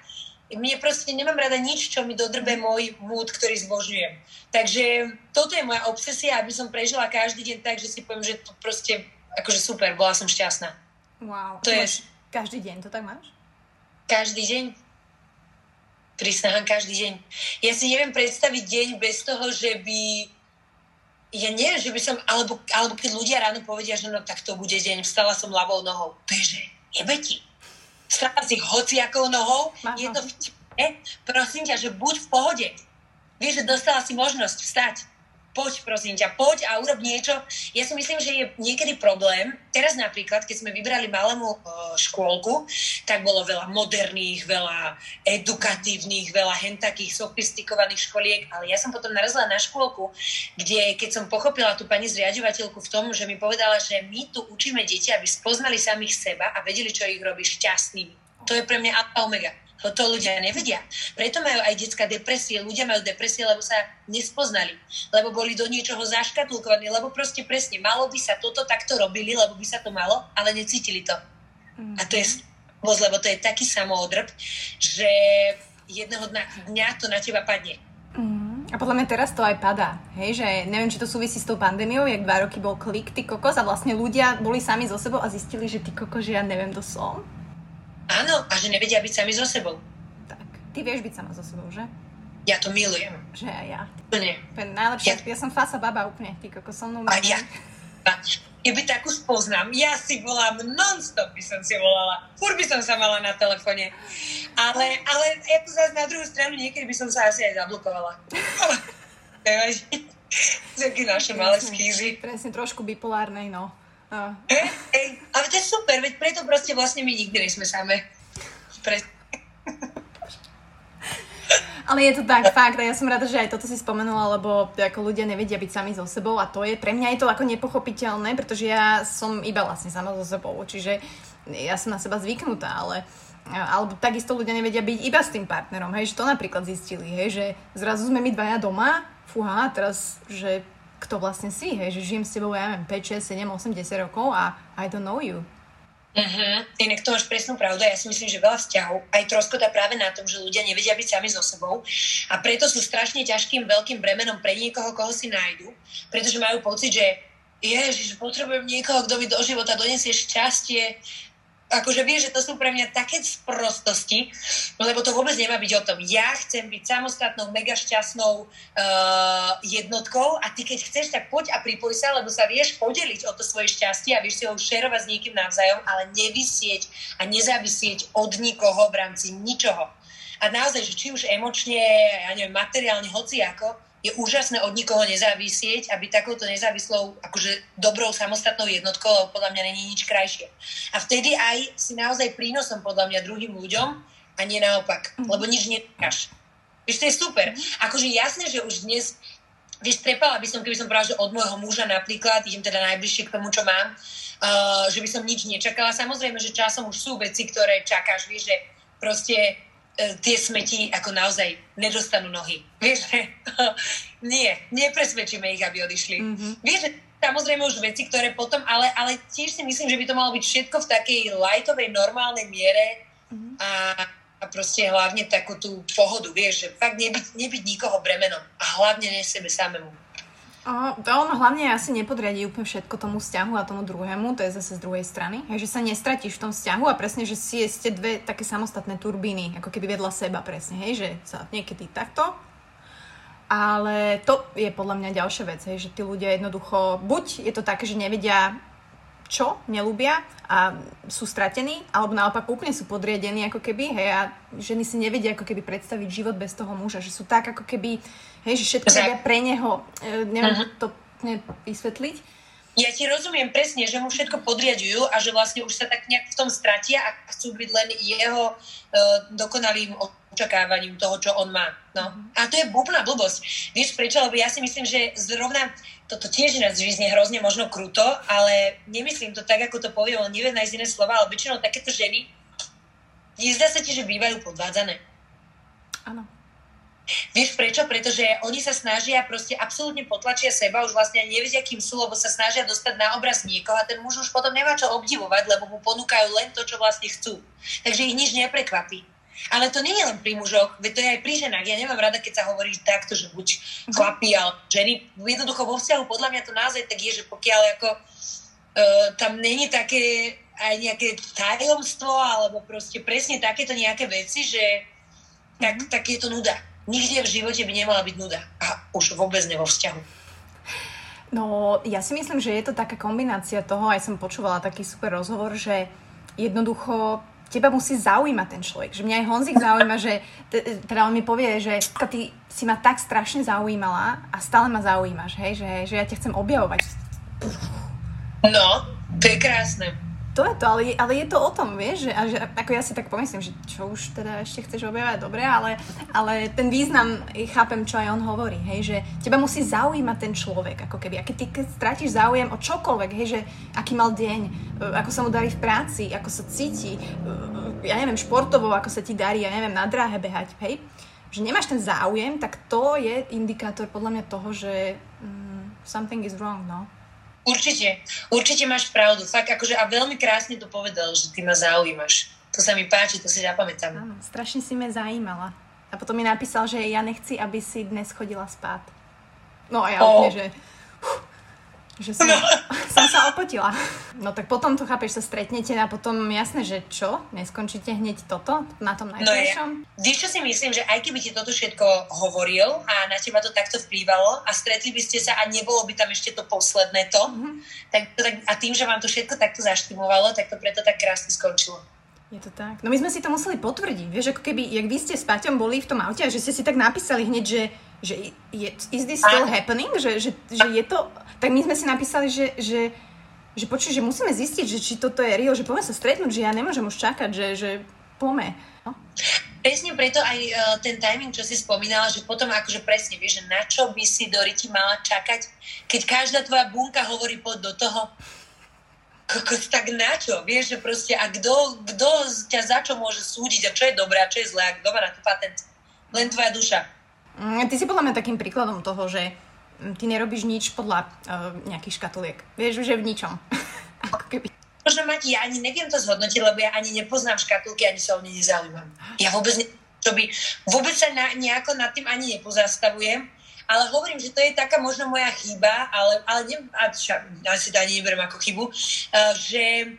Mne proste nemám rada nič, čo mi dodrbe môj múd, ktorý zbožňujem. Takže toto je moja obsesia, aby som prežila každý deň tak, že si poviem, že to proste akože super, bola som šťastná. Wow. To je... Každý deň to tak máš? Každý deň prisahám každý deň. Ja si neviem predstaviť deň bez toho, že by ja neviem, že by som, alebo, alebo keď ľudia ráno povedia, že no tak to bude deň, vstala som ľavou nohou. Beže, jebe ti. Vstala si hociakou nohou, Máš je to vtipne. Prosím ťa, že buď v pohode. Vieš, že dostala si možnosť vstať poď prosím ťa, poď a urob niečo. Ja si myslím, že je niekedy problém. Teraz napríklad, keď sme vybrali malému uh, škôlku, tak bolo veľa moderných, veľa edukatívnych, veľa hentakých, sofistikovaných školiek, ale ja som potom narazila na škôlku, kde keď som pochopila tú pani zriadovateľku v tom, že mi povedala, že my tu učíme deti, aby spoznali samých seba a vedeli, čo ich robí šťastnými. To je pre mňa alfa omega. To, to ľudia nevedia. Preto majú aj detská depresie. Ľudia majú depresie, lebo sa nespoznali. Lebo boli do niečoho zaškatulkovaní. Lebo proste presne, malo by sa toto takto robili, lebo by sa to malo, ale necítili to. A to je lebo to je taký samoodrb, že jedného dňa, dňa to na teba padne. Mm. A podľa mňa teraz to aj padá. Hej, že neviem, či to súvisí s tou pandémiou, jak dva roky bol klik, ty kokos a vlastne ľudia boli sami so sebou a zistili, že ty kokos, že ja neviem, to som. Áno, a že nevedia byť sami so sebou. Tak, ty vieš byť sama so sebou, že? Ja to milujem. Že aj ja. Úplne. To je najlepšie, ja, ja som fasa baba úplne, ty kokos, so mnou A ja. Keby takú spoznám, ja si volám non-stop by som si volala. Fur by som sa mala na telefóne. Ale, ale ja tu zase na druhú stranu niekedy by som sa asi aj zablokovala. *laughs* Také naše malé skýzy. Presne, trošku bipolárnej, no. Uh. Hey, hey, ale to je super, veď preto proste vlastne my nikdy nejsme same. Pre... Ale je to tak, fakt, a ja som rada, že aj toto si spomenula, lebo ako ľudia nevedia byť sami so sebou a to je, pre mňa je to ako nepochopiteľné, pretože ja som iba vlastne sama so sebou, čiže ja som na seba zvyknutá, ale alebo takisto ľudia nevedia byť iba s tým partnerom, hej, že to napríklad zistili, hej, že zrazu sme my dvaja doma, fúha, teraz, že kto vlastne si, hej, že žijem s tebou, ja neviem, 5, 6, 7, 8, 10 rokov a I don't know you. Uh-huh. Inak to máš presnú pravdu. Ja si myslím, že veľa vzťahov aj troskota práve na tom, že ľudia nevedia byť sami so sebou a preto sú strašne ťažkým veľkým bremenom pre niekoho, koho si nájdu, pretože majú pocit, že ježiš, potrebujem niekoho, kto mi do života donesie šťastie, akože vieš, že to sú pre mňa také sprostosti, lebo to vôbec nemá byť o tom. Ja chcem byť samostatnou, mega šťastnou uh, jednotkou a ty keď chceš, tak poď a pripoj sa, lebo sa vieš podeliť o to svoje šťastie a vieš si ho šerovať s niekým navzájom, ale nevysieť a nezávisieť od nikoho v rámci ničoho. A naozaj, že či už emočne, ja neviem, materiálne, hoci ako, je úžasné od nikoho nezávisieť a byť takouto nezávislou, akože dobrou samostatnou jednotkou, lebo podľa mňa není nič krajšie. A vtedy aj si naozaj prínosom podľa mňa druhým ľuďom a nie naopak, mm. lebo nič nekáš. Vieš, to je super. Mm. Akože jasné, že už dnes, vieš, trepala by som, keby som povedala, že od môjho muža napríklad, idem teda najbližšie k tomu, čo mám, uh, že by som nič nečakala. Samozrejme, že časom už sú veci, ktoré čakáš, vieš, že proste tie smeti ako naozaj nedostanú nohy. *laughs* Vieš, *laughs* nie, nepresvedčíme ich, aby odišli. Mm-hmm. Vieš, samozrejme už veci, ktoré potom, ale, ale tiež si myslím, že by to malo byť všetko v takej lightovej, normálnej miere mm-hmm. a, a proste hlavne takú tú pohodu, vieš, že fakt nebyť, nebyť nikoho bremenom a hlavne ne sebe samému. O, to on hlavne asi nepodriadí úplne všetko tomu vzťahu a tomu druhému, to je zase z druhej strany, hej, že sa nestratíš v tom vzťahu a presne, že si ste dve také samostatné turbíny, ako keby vedľa seba presne, hej, že sa niekedy takto, ale to je podľa mňa ďalšia vec, hej, že tí ľudia jednoducho, buď je to také, že nevedia čo nelúbia a sú stratení, alebo naopak úplne sú podriadení ako keby, hej, a ženy si nevedia ako keby predstaviť život bez toho muža, že sú tak ako keby, hej, že všetko robia pre neho, e, neviem uh-huh. to vysvetliť. Ja ti rozumiem presne, že mu všetko podriadujú a že vlastne už sa tak nejak v tom stratia a chcú byť len jeho uh, dokonalým očakávaním toho, čo on má. No. A to je úplná blbosť. Vieš prečo? Lebo ja si myslím, že zrovna toto tiež nás vyznie hrozne možno kruto, ale nemyslím to tak, ako to poviem, on nevie nájsť iné slova, ale väčšinou takéto ženy, nezdá sa ti, že bývajú podvádzané. Áno. Vieš prečo? Pretože oni sa snažia proste absolútne potlačia seba, už vlastne nevedia, kým sú, lebo sa snažia dostať na obraz niekoho a ten muž už potom nemá čo obdivovať, lebo mu ponúkajú len to, čo vlastne chcú. Takže ich nič neprekvapí. Ale to nie je len pri mužoch, veď to je aj pri ženách. Ja nemám rada, keď sa hovorí takto, že buď chlapí, ale ženy. Jednoducho vo vzťahu podľa mňa to naozaj tak je, že pokiaľ ako uh, tam není také aj nejaké tajomstvo, alebo proste presne takéto nejaké veci, že tak, mm-hmm. tak je to nuda nikde v živote by nemala byť nuda. A už vôbec ne vo vzťahu. No, ja si myslím, že je to taká kombinácia toho, aj som počúvala taký super rozhovor, že jednoducho teba musí zaujímať ten človek. Že mňa aj Honzik zaujíma, že teda on mi povie, že ty si ma tak strašne zaujímala a stále ma zaujímaš, hej, že, že ja ťa chcem objavovať. No, to je krásne. To je to, ale, ale je to o tom, vieš, že, a že, ako ja si tak pomyslím, že čo už teda ešte chceš objavovať, dobre, ale, ale ten význam, chápem, čo aj on hovorí, hej, že teba musí zaujímať ten človek, ako keby, a keď ty strátiš záujem o čokoľvek, hej, že aký mal deň, e, ako sa mu darí v práci, ako sa cíti, e, ja neviem, športovo, ako sa ti darí, ja neviem, na dráhe behať, hej, že nemáš ten záujem, tak to je indikátor podľa mňa toho, že um, something is wrong, no. Určite, určite máš pravdu. Fakt, akože, a veľmi krásne to povedal, že ty ma zaujímaš. To sa mi páči, to si zapamätám. Áno, strašne si ma zaujímala. A potom mi napísal, že ja nechci, aby si dnes chodila spát. No a ja oh. úplne, že že som, no. *laughs* som sa opotila. No tak potom to chápeš, sa stretnete a potom jasné, že čo? Neskončíte hneď toto na tom najkrajšom? No ja. Čo si myslím, že aj keby ti toto všetko hovoril a na teba to takto vplývalo a stretli by ste sa a nebolo by tam ešte to posledné to, mm-hmm. tak, tak, a tým, že vám to všetko takto zaštimovalo, tak to preto tak krásne skončilo. Je to tak. No my sme si to museli potvrdiť. Vieš, ako keby, jak vy ste s Paťom boli v tom aute a že ste si tak napísali hneď, že, že je, is this still happening? Že, že, že je to tak my sme si napísali, že, že, že počuj, že musíme zistiť, že či toto je real, že poďme sa stretnúť, že ja nemôžem už čakať, že, že pome. No? Presne preto aj uh, ten timing, čo si spomínala, že potom akože presne vieš, že na čo by si Doriti mala čakať, keď každá tvoja bunka hovorí pod do toho, kokos, tak na čo? Vieš, že proste, a kto, kto ťa za čo môže súdiť a čo je dobré a čo je zlé a kto má na to patent? Len tvoja duša. Mm, ty si podľa mňa takým príkladom toho, že ty nerobíš nič podľa uh, nejakých škatuliek. Vieš, že v ničom. *laughs* Ako keby. Možno mať, ja ani neviem to zhodnotiť, lebo ja ani nepoznám škatulky, ani sa o ne nezaujímam. Ja vôbec, ne, čo by, vôbec sa na, nejako nad tým ani nepozastavujem, ale hovorím, že to je taká možno moja chyba, ale, ale ne, a ša, ja si to ani neberiem ako chybu, uh, že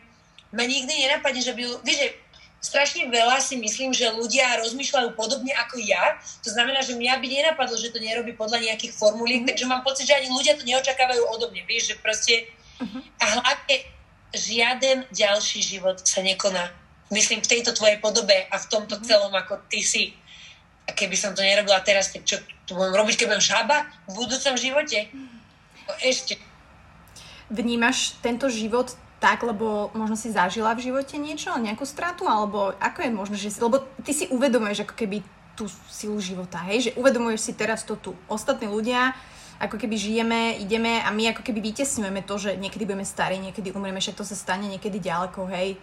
ma nikdy nenapadne, že by, vieš, strašne veľa si myslím, že ľudia rozmýšľajú podobne ako ja. To znamená, že mňa by nenapadlo, že to nerobí podľa nejakých formulík, mm-hmm. takže mám pocit, že ani ľudia to neočakávajú odo mňa. Vieš, že proste... Mm-hmm. A hlavne žiaden ďalší život sa nekoná. Myslím v tejto tvojej podobe a v tomto mm-hmm. celom, ako ty si. A keby som to nerobila teraz, tak čo to budem robiť, keď budem žaba v budúcom živote? Ešte. Vnímaš tento život tak, lebo možno si zažila v živote niečo, nejakú stratu, alebo ako je možno, že si, lebo ty si uvedomuješ ako keby tú silu života, hej, že uvedomuješ si teraz to tu. Ostatní ľudia, ako keby žijeme, ideme a my ako keby vytesňujeme to, že niekedy budeme starí, niekedy umrieme, však to sa stane niekedy ďaleko, hej,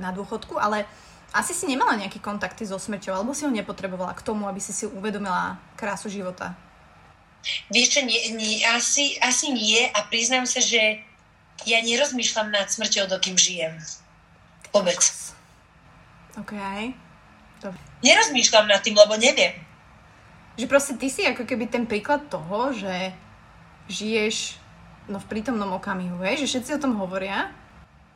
na dôchodku, ale asi si nemala nejaké kontakty so smrťou, alebo si ho nepotrebovala k tomu, aby si si uvedomila krásu života? Vieš čo, nie, nie, asi, asi nie a priznám sa, že ja nerozmýšľam nad smrťou, dokým žijem. Vôbec. OK. Dobre. Nerozmýšľam nad tým, lebo neviem. Že proste ty si ako keby ten príklad toho, že žiješ no, v prítomnom okamihu, hej? že všetci o tom hovoria.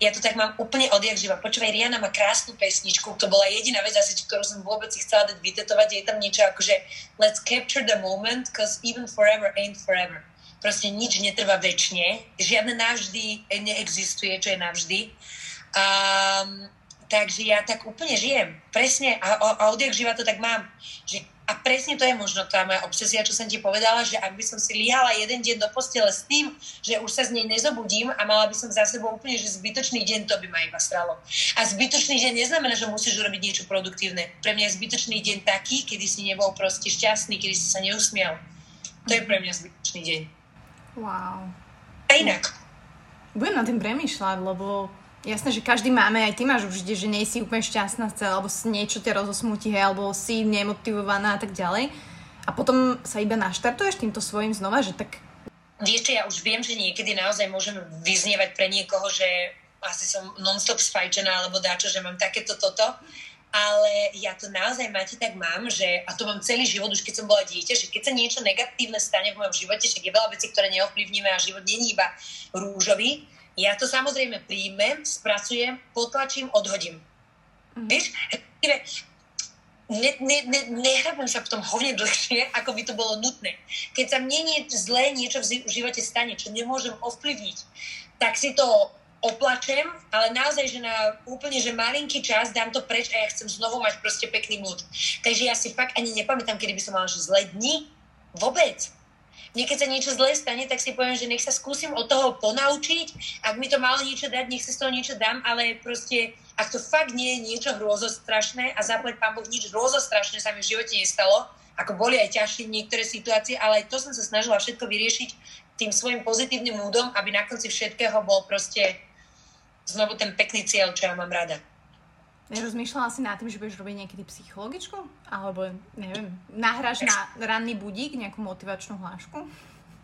Ja to tak mám úplne odjak živa. Počúvaj, Rihanna má krásnu pesničku, to bola jediná vec asi, ktorú som vôbec chcela dať vytetovať. Je tam niečo ako, že let's capture the moment, cause even forever ain't forever proste nič netrvá väčšine, žiadne navždy neexistuje, čo je navždy. Um, takže ja tak úplne žijem, presne, a, a, a odjak živa to tak mám, že a presne to je možno tá moja obsesia, čo som ti povedala, že ak by som si lihala jeden deň do postele s tým, že už sa z nej nezobudím a mala by som za sebou úplne, že zbytočný deň, to by ma iba stralo. A zbytočný deň neznamená, že musíš urobiť niečo produktívne. Pre mňa je zbytočný deň taký, kedy si nebol proste šťastný, kedy si sa neusmial. To je pre mňa zbytočný deň. Wow. A inak. Budem na tým premýšľať, lebo jasné, že každý máme, aj ty máš už, že nie si úplne šťastná celá, alebo niečo ťa rozosmutí, hej, alebo si nemotivovaná a tak ďalej. A potom sa iba naštartuješ týmto svojim znova, že tak... Vieš čo, ja už viem, že niekedy naozaj môžem vyznievať pre niekoho, že asi som non-stop sfajčená, alebo dáčo, že mám takéto toto ale ja to naozaj, máte, tak mám, že, a to mám celý život, už keď som bola dieťa, že keď sa niečo negatívne stane v mojom živote, však je veľa vecí, ktoré neovplyvníme a život není iba rúžový, ja to samozrejme príjmem, spracujem, potlačím, odhodím. Mm. Vieš? ne, ne, ne, nehrabem sa v tom hovne dlhšie, ako by to bolo nutné. Keď sa mne nie, zlé niečo v živote stane, čo nemôžem ovplyvniť, tak si to oplačem, ale naozaj, že na úplne, že malinký čas dám to preč a ja chcem znovu mať proste pekný múd. Takže ja si fakt ani nepamätám, kedy by som mala že zlé dni. Vôbec. Mne keď sa niečo zlé stane, tak si poviem, že nech sa skúsim od toho ponaučiť. Ak mi to malo niečo dať, nech sa z toho niečo dám, ale proste ak to fakt nie je niečo hrôzostrašné a zaplať pán Boh, nič hrôzostrašné sa mi v živote nestalo, ako boli aj ťažšie niektoré situácie, ale aj to som sa snažila všetko vyriešiť tým svojim pozitívnym múdom, aby na konci všetkého bol proste znovu ten pekný cieľ, čo ja mám rada. Nerozmýšľala si nad tým, že budeš robiť niekedy psychologičku? Alebo, neviem, nahráš na ranný budík nejakú motivačnú hlášku?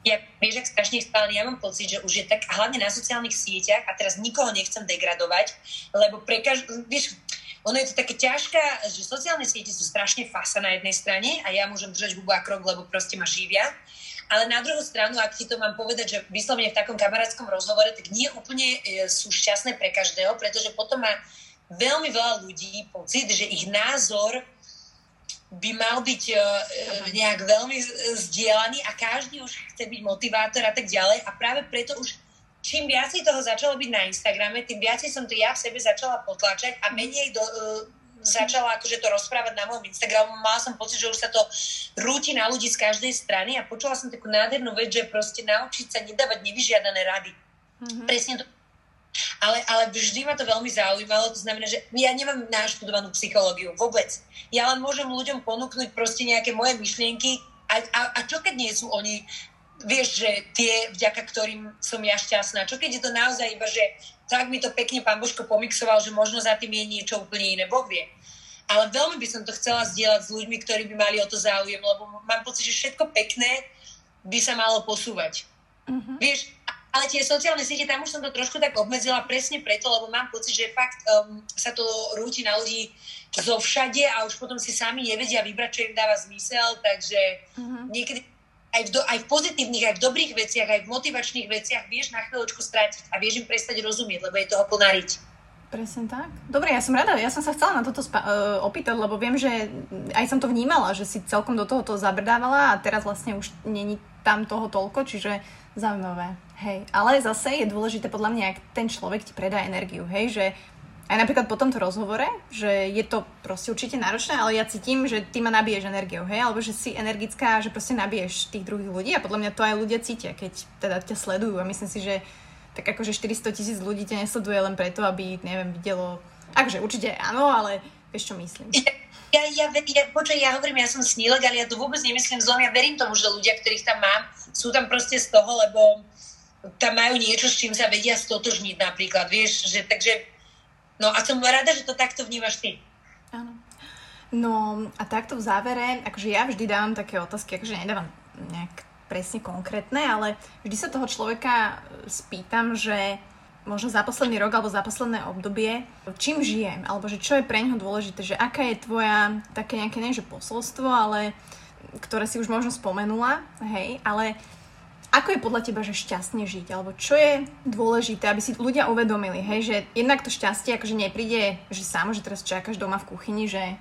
ja, vieš, ak strašne chválený, ja mám pocit, že už je tak, hlavne na sociálnych sieťach, a teraz nikoho nechcem degradovať, lebo pre každú, vieš, ono je to také ťažké, že sociálne siete sú strašne fasa na jednej strane a ja môžem držať hubu a krok, lebo proste ma živia. Ale na druhú stranu, ak ti to mám povedať, že vyslovene v takom kamarátskom rozhovore, tak nie úplne e, sú šťastné pre každého, pretože potom má veľmi veľa ľudí pocit, že ich názor by mal byť uh, nejak veľmi zdieľaný a každý už chce byť motivátor a tak ďalej. A práve preto už čím viacej toho začalo byť na Instagrame, tým viacej som to ja v sebe začala potlačať a menej do, začala akože to rozprávať na môjom Instagramu. Mala som pocit, že už sa to rúti na ľudí z každej strany a počula som takú nádhernú vec, že proste naučiť sa nedávať nevyžiadané rady. Mm-hmm. Presne to ale, ale vždy ma to veľmi zaujímalo, to znamená, že ja nemám naštudovanú psychológiu vôbec. Ja len môžem ľuďom ponúknuť proste nejaké moje myšlienky a, a, a čo keď nie sú oni, vieš, že tie, vďaka ktorým som ja šťastná, čo keď je to naozaj iba, že tak mi to pekne pán Božko pomixoval, že možno za tým je niečo úplne iné, Boh vie. Ale veľmi by som to chcela zdieľať s ľuďmi, ktorí by mali o to záujem, lebo mám pocit, že všetko pekné by sa malo posúvať. Uh-huh. Vieš, ale tie sociálne siete, tam už som to trošku tak obmedzila presne preto, lebo mám pocit, že fakt um, sa to rúti na ľudí zo všade a už potom si sami nevedia vybrať, čo im dáva zmysel, takže uh-huh. niekedy aj v, do, aj v pozitívnych, aj v dobrých veciach, aj v motivačných veciach vieš na chvíľočku stratiť a vieš im prestať rozumieť, lebo je toho plná riť. Presne tak. Dobre, ja som rada, ja som sa chcela na toto spa- uh, opýtať, lebo viem, že aj som to vnímala, že si celkom do tohoto zabrdávala a teraz vlastne už není tam toho toľko, čiže zaujímavé. Hej, ale zase je dôležité podľa mňa, ak ten človek ti predá energiu, hej, že aj napríklad po tomto rozhovore, že je to proste určite náročné, ale ja cítim, že ty ma nabiješ energiou, hej, alebo že si energická, že proste nabiješ tých druhých ľudí a podľa mňa to aj ľudia cítia, keď teda ťa sledujú. A myslím si, že tak akože 400 tisíc ľudí ťa nesleduje len preto, aby, neviem, videlo, akže určite áno, ale vieš čo myslím. Ja, ja, ja, počuj, ja hovorím, ja som snílek, ale ja to vôbec nemyslím zlom, ja verím tomu, že ľudia, ktorých tam mám, sú tam proste z toho, lebo tam majú niečo, s čím sa vedia stotožniť napríklad, vieš, že takže, no a som rada, že to takto vnímaš ty. Áno. No a takto v závere, akože ja vždy dávam také otázky, akože nedávam nejak presne konkrétne, ale vždy sa toho človeka spýtam, že možno za posledný rok alebo za posledné obdobie, čím žijem, alebo že čo je pre neho dôležité, že aká je tvoja také nejaké, nie posolstvo, ale ktoré si už možno spomenula, hej, ale ako je podľa teba, že šťastne žiť? Alebo čo je dôležité, aby si ľudia uvedomili, hej, že jednak to šťastie akože nepríde, že samo, že teraz čakáš doma v kuchyni, že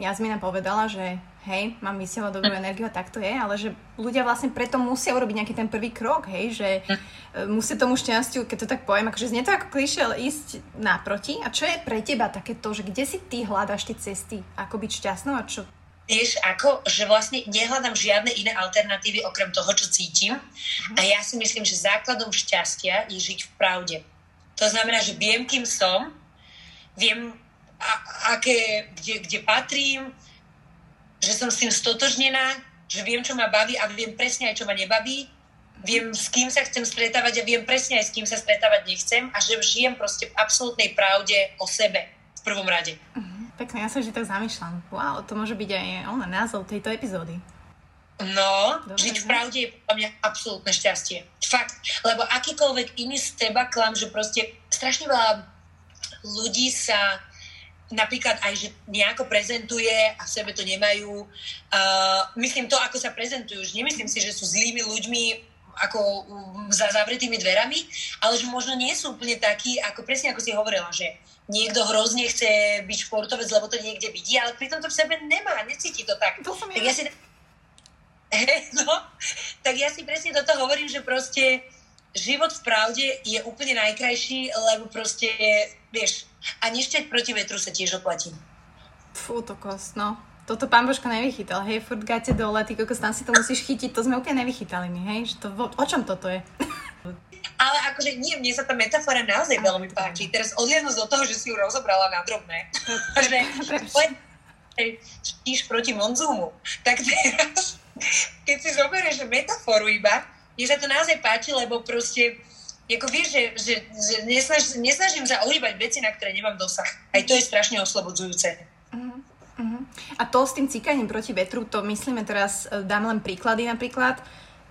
Jazmina povedala, že hej, mám vysielať dobrú energiu a tak to je, ale že ľudia vlastne preto musia urobiť nejaký ten prvý krok, hej, že e, musí tomu šťastiu, keď to tak poviem, akože znie to ako klišé, ale ísť naproti. A čo je pre teba také to, že kde si ty hľadaš tie cesty, ako byť šťastnou a čo Vieš, ako, že vlastne nehľadám žiadne iné alternatívy okrem toho, čo cítim. Uh-huh. A ja si myslím, že základom šťastia je žiť v pravde. To znamená, že viem, kým som, viem, a, aké, kde, kde patrím, že som s tým stotožnená, že viem, čo ma baví a viem presne aj, čo ma nebaví. Viem, s kým sa chcem stretávať a viem presne aj, s kým sa stretávať nechcem a že žijem proste v absolútnej pravde o sebe v prvom rade. Uh-huh. Pekne, ja sa vždy tak zamýšľam. Wow, to môže byť aj on, názov tejto epizódy. No, Dobre, žiť v pravde je podľa mňa absolútne šťastie. Fakt. Lebo akýkoľvek iný z teba klam, že proste strašne veľa ľudí sa napríklad aj, že nejako prezentuje a v sebe to nemajú. Uh, myslím to, ako sa prezentujú. Už nemyslím si, že sú zlými ľuďmi, ako za zavretými dverami, ale že možno nie sú úplne takí, ako presne ako si hovorila, že niekto hrozne chce byť športovec, lebo to niekde vidí, ale pritom to v sebe nemá, necíti to tak. To som tak ja. ja si, no, tak ja si presne toto hovorím, že proste život v pravde je úplne najkrajší, lebo proste, vieš, a nešťať proti vetru sa tiež oplatí. Fú, to kost, no. Toto pán Božko nevychytal, hej, furt gate dole, ty kokos, tam si to musíš chytiť, to sme úplne nevychytali my, hej, že to, o čom toto je? Ale akože nie, mne sa tá metafora naozaj veľmi páči. Teraz odliadnúť do toho, že si ju rozobrala na drobné. že len štíš proti Monzúmu. Tak teraz, keď si zoberieš metaforu iba, mne sa to naozaj páči, lebo proste ako vieš, že, že, že nesnaž, nesnažím sa ohýbať veci, na ktoré nemám dosah. Aj to je strašne oslobodzujúce. Uh-huh. A to s tým cíkaním proti vetru, to myslíme teraz, e, dám len príklady napríklad,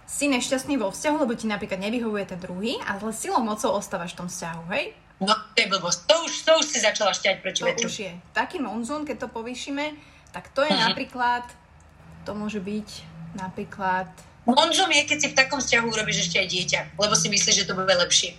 si nešťastný vo vzťahu, lebo ti napríklad nevyhovuje ten druhý, ale silou mocou ostávaš v tom vzťahu, hej? No, to je blbosť. To už, to už si začala šťať proti To vetru. už je. Taký monzún, keď to povýšime, tak to je Mhm. napríklad, to môže byť napríklad Monžom je, keď si v takom vzťahu urobíš ešte aj dieťa, lebo si myslíš, že to bude lepšie.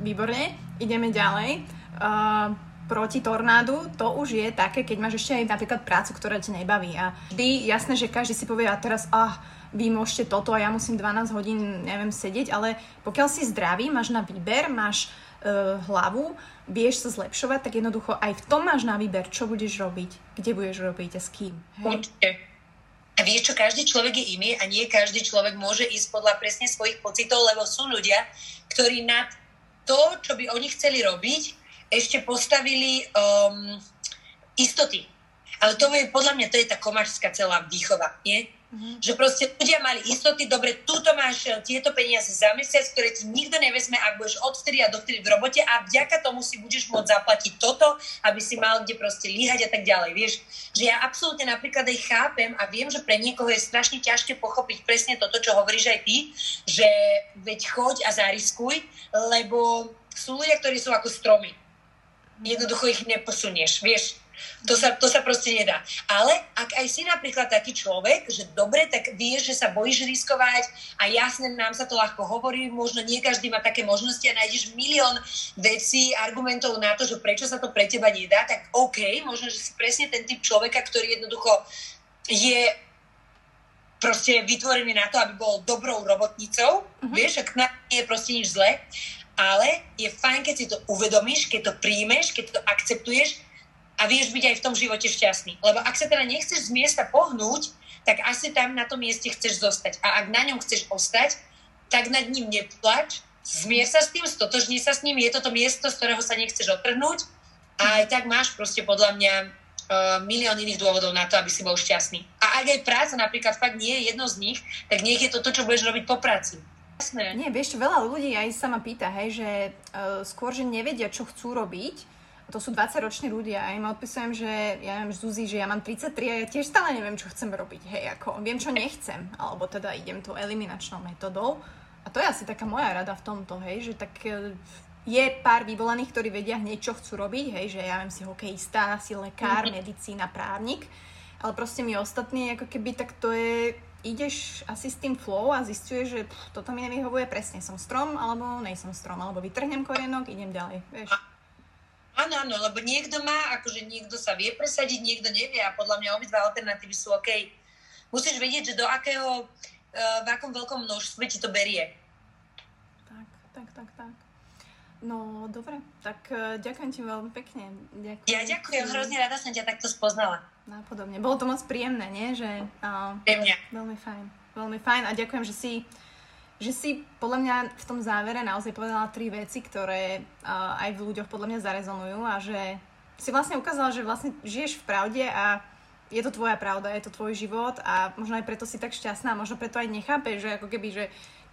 Výborne, ideme ďalej. Uh, proti tornádu, to už je také, keď máš ešte aj napríklad prácu, ktorá ti nebaví. A vždy, jasné, že každý si povie, a teraz, ah, vy môžete toto a ja musím 12 hodín, neviem, sedieť, ale pokiaľ si zdravý, máš na výber, máš uh, hlavu, vieš sa zlepšovať, tak jednoducho aj v tom máš na výber, čo budeš robiť, kde budeš robiť a s kým. Určite. A vieš čo, každý človek je iný a nie každý človek môže ísť podľa presne svojich pocitov, lebo sú ľudia, ktorí nad to, čo by oni chceli robiť, ešte postavili um, istoty. Ale to je, podľa mňa, to je tá komačská celá výchova, nie? Mm-hmm. Že proste ľudia mali istoty, dobre, túto máš e, tieto peniaze za mesiac, ktoré ti nikto nevezme, ak budeš od vtedy a dovtedy v robote a vďaka tomu si budeš môcť zaplatiť toto, aby si mal kde proste líhať a tak ďalej. Vieš, že ja absolútne napríklad aj chápem a viem, že pre niekoho je strašne ťažké pochopiť presne toto, čo hovoríš aj ty, že veď choď a zariskuj, lebo sú ľudia, ktorí sú ako stromy. Jednoducho ich neposunieš, vieš. To sa, to sa proste nedá. Ale ak aj si napríklad taký človek, že dobre, tak vieš, že sa bojíš riskovať a jasne, nám sa to ľahko hovorí, možno nie každý má také možnosti a nájdeš milión vecí, argumentov na to, že prečo sa to pre teba nedá, tak OK, možno, že si presne ten typ človeka, ktorý jednoducho je proste vytvorený na to, aby bol dobrou robotnicou, uh-huh. vieš, ak na nie je proste nič zlé, ale je fajn, keď si to uvedomíš, keď to príjmeš, keď to akceptuješ a vieš byť aj v tom živote šťastný. Lebo ak sa teda nechceš z miesta pohnúť, tak asi tam na tom mieste chceš zostať. A ak na ňom chceš ostať, tak nad ním neplač, zmier sa s tým, stotožni sa s ním, je to to miesto, z ktorého sa nechceš otrhnúť a aj tak máš proste podľa mňa uh, milión iných dôvodov na to, aby si bol šťastný. A ak aj práca napríklad fakt nie je jedno z nich, tak nech je to to, čo budeš robiť po práci. Jasné. Nie, vieš, veľa ľudí aj sa ma pýta, hej, že uh, skôr, že nevedia, čo chcú robiť. To sú 20-roční ľudia a im odpisujem, že ja neviem, Zuzi, že ja mám 33 a ja tiež stále neviem, čo chcem robiť. Hej, ako viem, čo nechcem, alebo teda idem tou eliminačnou metodou. A to je asi taká moja rada v tomto, hej, že tak uh, je pár vyvolených, ktorí vedia hneď, čo chcú robiť, hej, že ja viem si hokejista, si lekár, medicína, právnik, ale proste my ostatní, ako keby, tak to je, ideš asi s tým flow a zistuješ, že pff, toto mi nevyhovuje, presne som strom, alebo nejsem strom, alebo vytrhnem korienok, idem ďalej, vieš. Áno, áno, lebo niekto má, akože niekto sa vie presadiť, niekto nevie a podľa mňa obidva alternatívy sú OK. Musíš vedieť, že do akého, uh, v akom veľkom množstve ti to berie. Tak, tak, tak, tak. No, dobre, tak uh, ďakujem ti veľmi pekne. Ďakujem Ja ďakujem, ti. hrozne rada som ťa takto spoznala. Nápodobne. Bolo to moc príjemné, nie? Že, uh, veľmi fajn. Veľmi fajn a ďakujem, že si, že si podľa mňa v tom závere naozaj povedala tri veci, ktoré uh, aj v ľuďoch podľa mňa zarezonujú a že si vlastne ukázala, že vlastne žiješ v pravde a je to tvoja pravda, je to tvoj život a možno aj preto si tak šťastná, možno preto aj nechápeš, že ako keby, že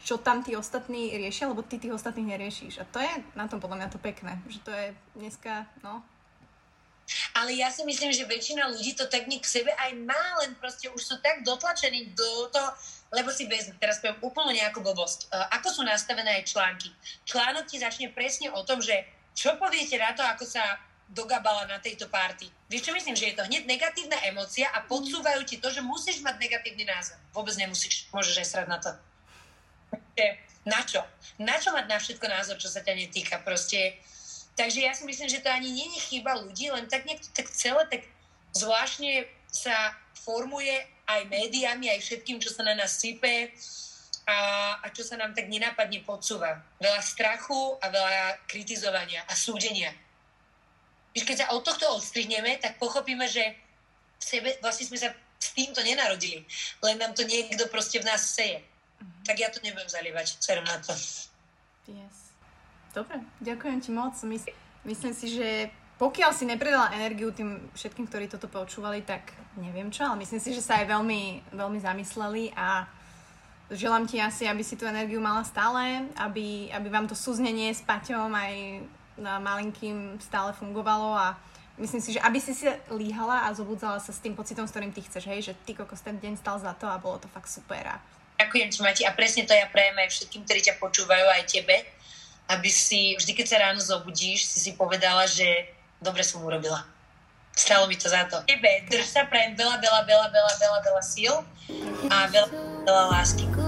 čo tam tí ostatní riešia, lebo ty tých ostatných neriešiš. A to je na tom podľa mňa to pekné, že to je dneska, no, Ale ja si myslím, že väčšina ľudí to tak k sebe aj má, len proste už sú tak dotlačení do toho, lebo si bez, teraz poviem úplnú nejakú blbosť. Uh, ako sú nastavené aj články? Článok ti začne presne o tom, že čo poviete na to, ako sa dogabala na tejto party. Vieš čo myslím, že je to hneď negatívna emócia a podsúvajú ti to, že musíš mať negatívny názor. Vôbec nemusíš, môžeš aj srať na to. Na čo? Na čo mať na všetko názor, čo sa ťa netýka? Proste. Takže ja si myslím, že to ani nie je chyba ľudí, len tak niekto tak celé tak zvláštne sa formuje aj médiami, aj všetkým, čo sa na nás sype a, a čo sa nám tak nenápadne podsúva. Veľa strachu a veľa kritizovania a súdenia. Keď sa od tohto odstrihneme, tak pochopíme, že sebe, vlastne sme sa s týmto nenarodili. Len nám to niekto proste v nás seje tak ja to nebudem zalievať, serem na to. Yes. Dobre, ďakujem ti moc. Mys- myslím si, že pokiaľ si nepredala energiu tým všetkým, ktorí toto počúvali, tak neviem čo, ale myslím si, že sa aj veľmi, veľmi zamysleli a želám ti asi, aby si tú energiu mala stále, aby, aby vám to súznenie s Paťom aj malinkým stále fungovalo a myslím si, že aby si si líhala a zobudzala sa s tým pocitom, s ktorým ty chceš, hej, že ty kokos ten deň stal za to a bolo to fakt super a Ďakujem ti, Mati. A presne to ja prajem aj všetkým, ktorí ťa počúvajú, aj tebe, aby si vždy, keď sa ráno zobudíš, si si povedala, že dobre som urobila. Stalo mi to za to. Tebe, drž sa, prajem veľa, veľa, veľa, veľa, veľa, veľa síl a veľa, veľa lásky.